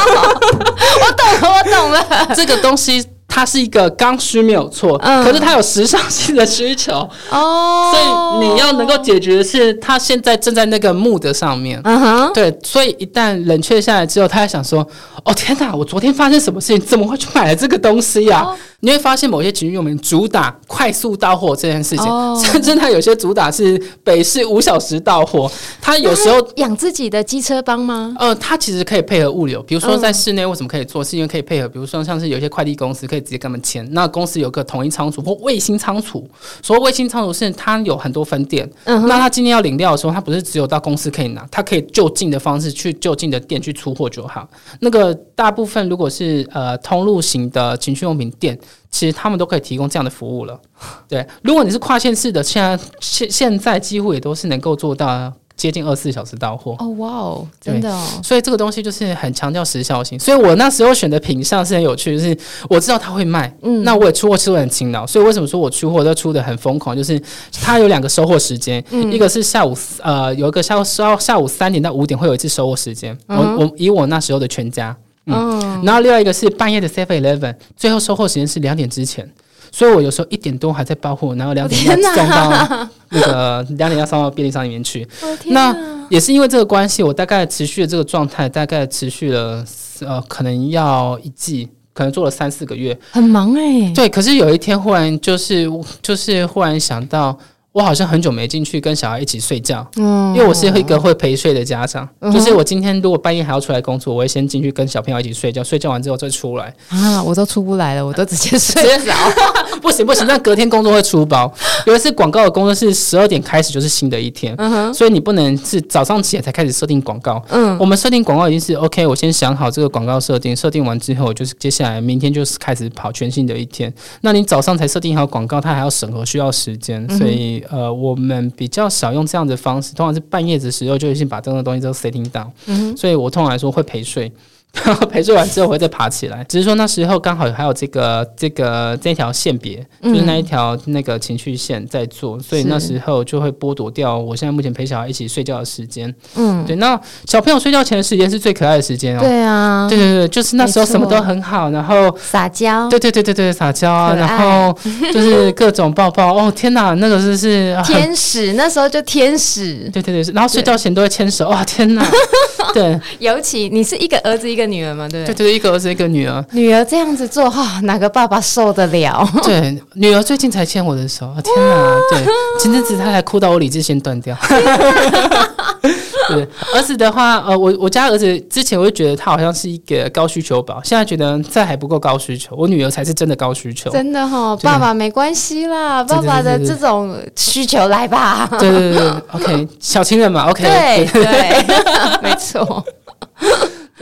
我懂了，我懂了，这个东西。它是一个刚需没有错，嗯，可是它有时尚性的需求。哦，所以你要能够解决的是，它现在正在那个 mood 上面，嗯哼，对，所以一旦冷却下来之后，他还想说，哦天哪，我昨天发生什么事情，怎么会去买了这个东西呀？哦你会发现某些情趣用品主打快速到货这件事情，oh. 甚至它有些主打是北市五小时到货。它有时候养自己的机车帮吗？呃，它其实可以配合物流，比如说在室内为什么可以做？是因为可以配合，比如说像是有些快递公司可以直接跟他们签，那公司有个统一仓储或卫星仓储。所谓卫星仓储是它有很多分店，uh. 那他今天要领料的时候，他不是只有到公司可以拿，他可以就近的方式去就近的店去出货就好。那个大部分如果是呃通路型的情趣用品店。其实他们都可以提供这样的服务了，对。如果你是跨县市的，现在现现在几乎也都是能够做到接近二十四小时到货。哦，哇哦，真的哦。所以这个东西就是很强调时效性。所以我那时候选的品相是很有趣，就是我知道他会卖，嗯，那我也出货出的很勤劳。所以为什么说我出货都出的很疯狂？就是它有两个收货时间，嗯、一个是下午呃有一个下午下下午三点到五点会有一次收货时间。嗯、我我以我那时候的全家。嗯，然后另外一个是半夜的 Seven Eleven，最后收货时间是两点之前，所以我有时候一点多还在包货，然后两点要送到 那个两点要送到便利商店里面去。那也是因为这个关系，我大概持续的这个状态，大概持续了呃，可能要一季，可能做了三四个月，很忙哎、欸。对，可是有一天忽然就是就是忽然想到。我好像很久没进去跟小孩一起睡觉，嗯，因为我是一个会陪睡的家长，嗯、就是我今天如果半夜还要出来工作，我会先进去跟小朋友一起睡觉，睡觉完之后再出来。啊，我都出不来了，我都直接睡着，不行不行，那隔天工作会出包，有一次广告的工作是十二点开始就是新的一天，所以你不能是早上起来才开始设定广告，嗯，我们设定广告已经是 OK，我先想好这个广告设定，设定完之后就是接下来明天就是开始跑全新的一天，那你早上才设定好广告，它还要审核，需要时间，所以。呃，我们比较少用这样的方式，通常是半夜的时候就已经把这个东西都 setting down，嗯，所以我通常来说会陪睡。陪睡完之后我会再爬起来，只是说那时候刚好还有这个这个这条线别，就是那一条那个情绪线在做，所以那时候就会剥夺掉我现在目前陪小孩一起睡觉的时间。嗯，对，那小朋友睡觉前的时间是最可爱的时间哦。对啊，对对对，就是那时候什么都很好，然后撒娇，对对对对对，撒娇啊，然后就是各种抱抱。哦天哪，那个是是天使，那时候就天使。对对对，然后睡觉前都会牵手。哇天哪，对，尤其你是一个儿子一个女儿嘛，对对对，一个儿子一个女儿，女儿这样子做哈，哪个爸爸受得了？对，女儿最近才牵我的手，天哪！对，前阵子她还哭到我理智线断掉。对，儿子的话，呃，我我家儿子之前我就觉得他好像是一个高需求宝，现在觉得这还不够高需求，我女儿才是真的高需求。真的哈，爸爸没关系啦，爸爸的这种需求来吧。对对对，OK，小情人嘛，OK，对对，没错。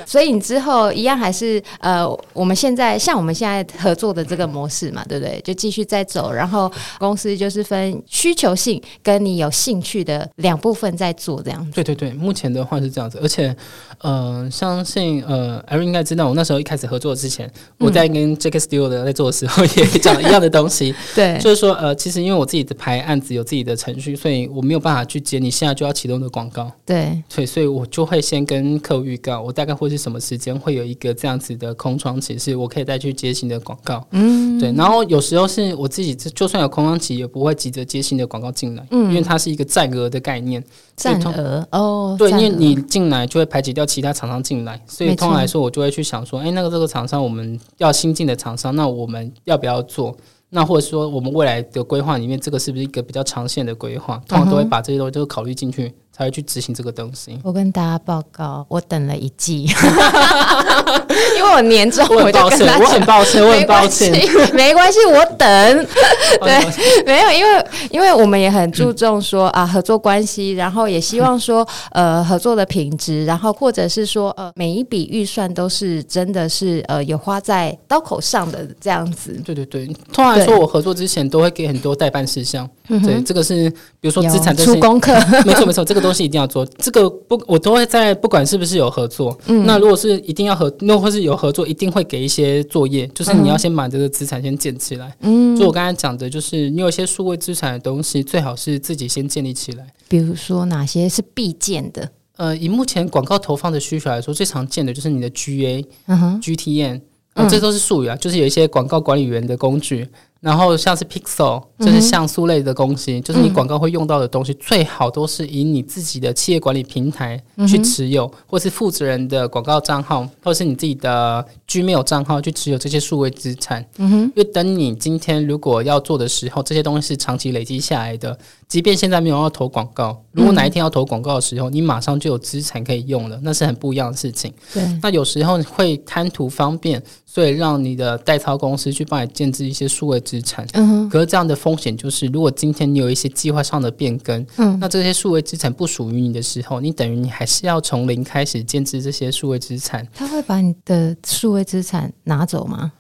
所以你之后一样还是呃，我们现在像我们现在合作的这个模式嘛，对不对？就继续再走，然后公司就是分需求性跟你有兴趣的两部分在做这样子。对对对，目前的话是这样子，而且呃，相信呃，Irene 应该知道，我那时候一开始合作之前，我在跟 Jack Studio 的在做的时候也讲一样的东西。对，就是说呃，其实因为我自己的排案子有自己的程序，所以我没有办法去接你现在就要启动的广告。对，所以所以我就会先跟客户预告，我大概会。或是什么时间会有一个这样子的空窗期，是我可以再去接新的广告。嗯，对。然后有时候是我自己，就算有空窗期，也不会急着接新的广告进来。嗯，因为它是一个占额的概念。占额哦，对，因为你进来就会排挤掉其他厂商进来，所以通常来说，我就会去想说，哎，那个这个厂商我们要新进的厂商，那我们要不要做？那或者说我们未来的规划里面，这个是不是一个比较长线的规划？通常都会把这些东西都考虑进去。才会去执行这个东西。我跟大家报告，我等了一季，因为我年终我就跟他讲，我很抱歉，我很抱歉，没关系，我等。对，没有，因为因为我们也很注重说啊合作关系，然后也希望说呃合作的品质，然后或者是说呃每一笔预算都是真的是呃有花在刀口上的这样子。对对对，通常说我合作之前都会给很多代办事项。对，这个是比如说资产出功课，没错没错，这个。东西一定要做，这个不，我都会在不管是不是有合作，嗯，那如果是一定要合，那或是有合作，一定会给一些作业，就是你要先把这个资产先建起来，嗯，就我刚才讲的，就是你有一些数位资产的东西，最好是自己先建立起来。比如说哪些是必建的？呃，以目前广告投放的需求来说，最常见的就是你的 GA、嗯哼、GTM，嗯，这都是术语啊，就是有一些广告管理员的工具。然后像是 Pixel，就是像素类的东西，嗯、就是你广告会用到的东西，嗯、最好都是以你自己的企业管理平台去持有，嗯、或是负责人的广告账号，或是你自己的 Gmail 账号去持有这些数位资产。嗯哼，因为等你今天如果要做的时候，这些东西是长期累积下来的。即便现在没有要投广告，如果哪一天要投广告的时候，嗯、你马上就有资产可以用了，那是很不一样的事情。对，那有时候会贪图方便，所以让你的代操公司去帮你建置一些数位资产。嗯哼。可是这样的风险就是，如果今天你有一些计划上的变更，嗯，那这些数位资产不属于你的时候，你等于你还是要从零开始建置这些数位资产。他会把你的数位资产拿走吗？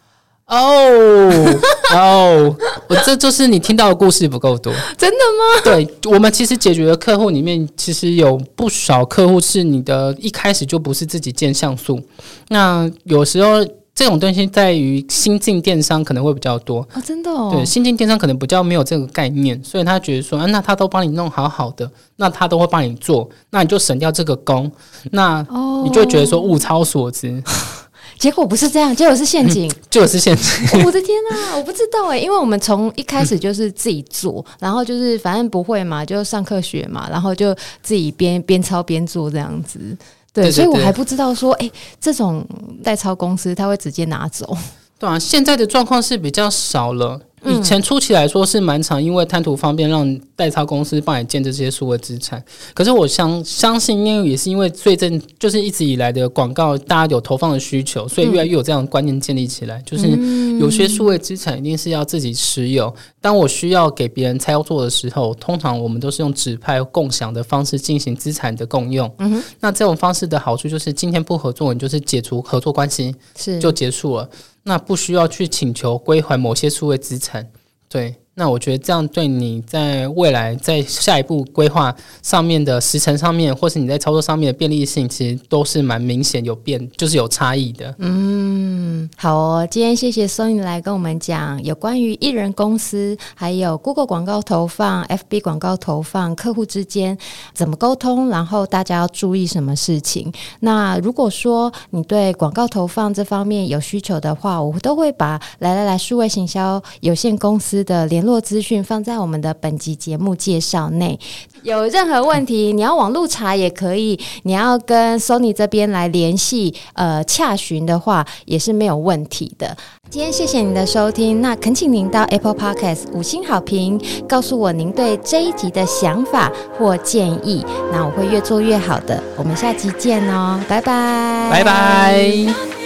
哦哦，我这就是你听到的故事不够多，真的吗？对，我们其实解决的客户里面，其实有不少客户是你的一开始就不是自己建像素。那有时候这种东西在于新进电商可能会比较多啊、哦，真的哦。对，新进电商可能比较没有这个概念，所以他觉得说，啊、那他都帮你弄好好的，那他都会帮你做，那你就省掉这个工，那你就觉得说物超所值。哦结果不是这样，结果是陷阱，嗯、就是陷阱。我的天哪，我不知道哎，因为我们从一开始就是自己做，嗯、然后就是反正不会嘛，就上课学嘛，然后就自己边边抄边做这样子。对，所以我还不知道说，哎，这种代抄公司他会直接拿走。对啊，现在的状况是比较少了。以前初期来说是蛮常，因为贪图方便，让代操公司帮你建这些数位资产。可是我相相信，因为也是因为最近就是一直以来的广告，大家有投放的需求，所以越来越有这样的观念建立起来。就是有些数位资产一定是要自己持有。当我需要给别人操作的时候，通常我们都是用指派共享的方式进行资产的共用。嗯哼，那这种方式的好处就是，今天不合作，你就是解除合作关系，是就结束了。那不需要去请求归还某些数位资产，对。那我觉得这样对你在未来在下一步规划上面的时程上面，或是你在操作上面的便利性，其实都是蛮明显有变，就是有差异的。嗯，好哦，今天谢谢 Sony 来跟我们讲有关于艺人公司，还有 Google 广告投放、FB 广告投放，客户之间怎么沟通，然后大家要注意什么事情。那如果说你对广告投放这方面有需求的话，我都会把来来来数位行销有限公司的联络资讯放在我们的本集节目介绍内。有任何问题，你要网路查也可以，你要跟 Sony 这边来联系，呃，洽询的话也是没有问题的。今天谢谢您的收听，那恳请您到 Apple Podcast 五星好评，告诉我您对这一集的想法或建议，那我会越做越好的。我们下集见哦，拜拜，拜拜。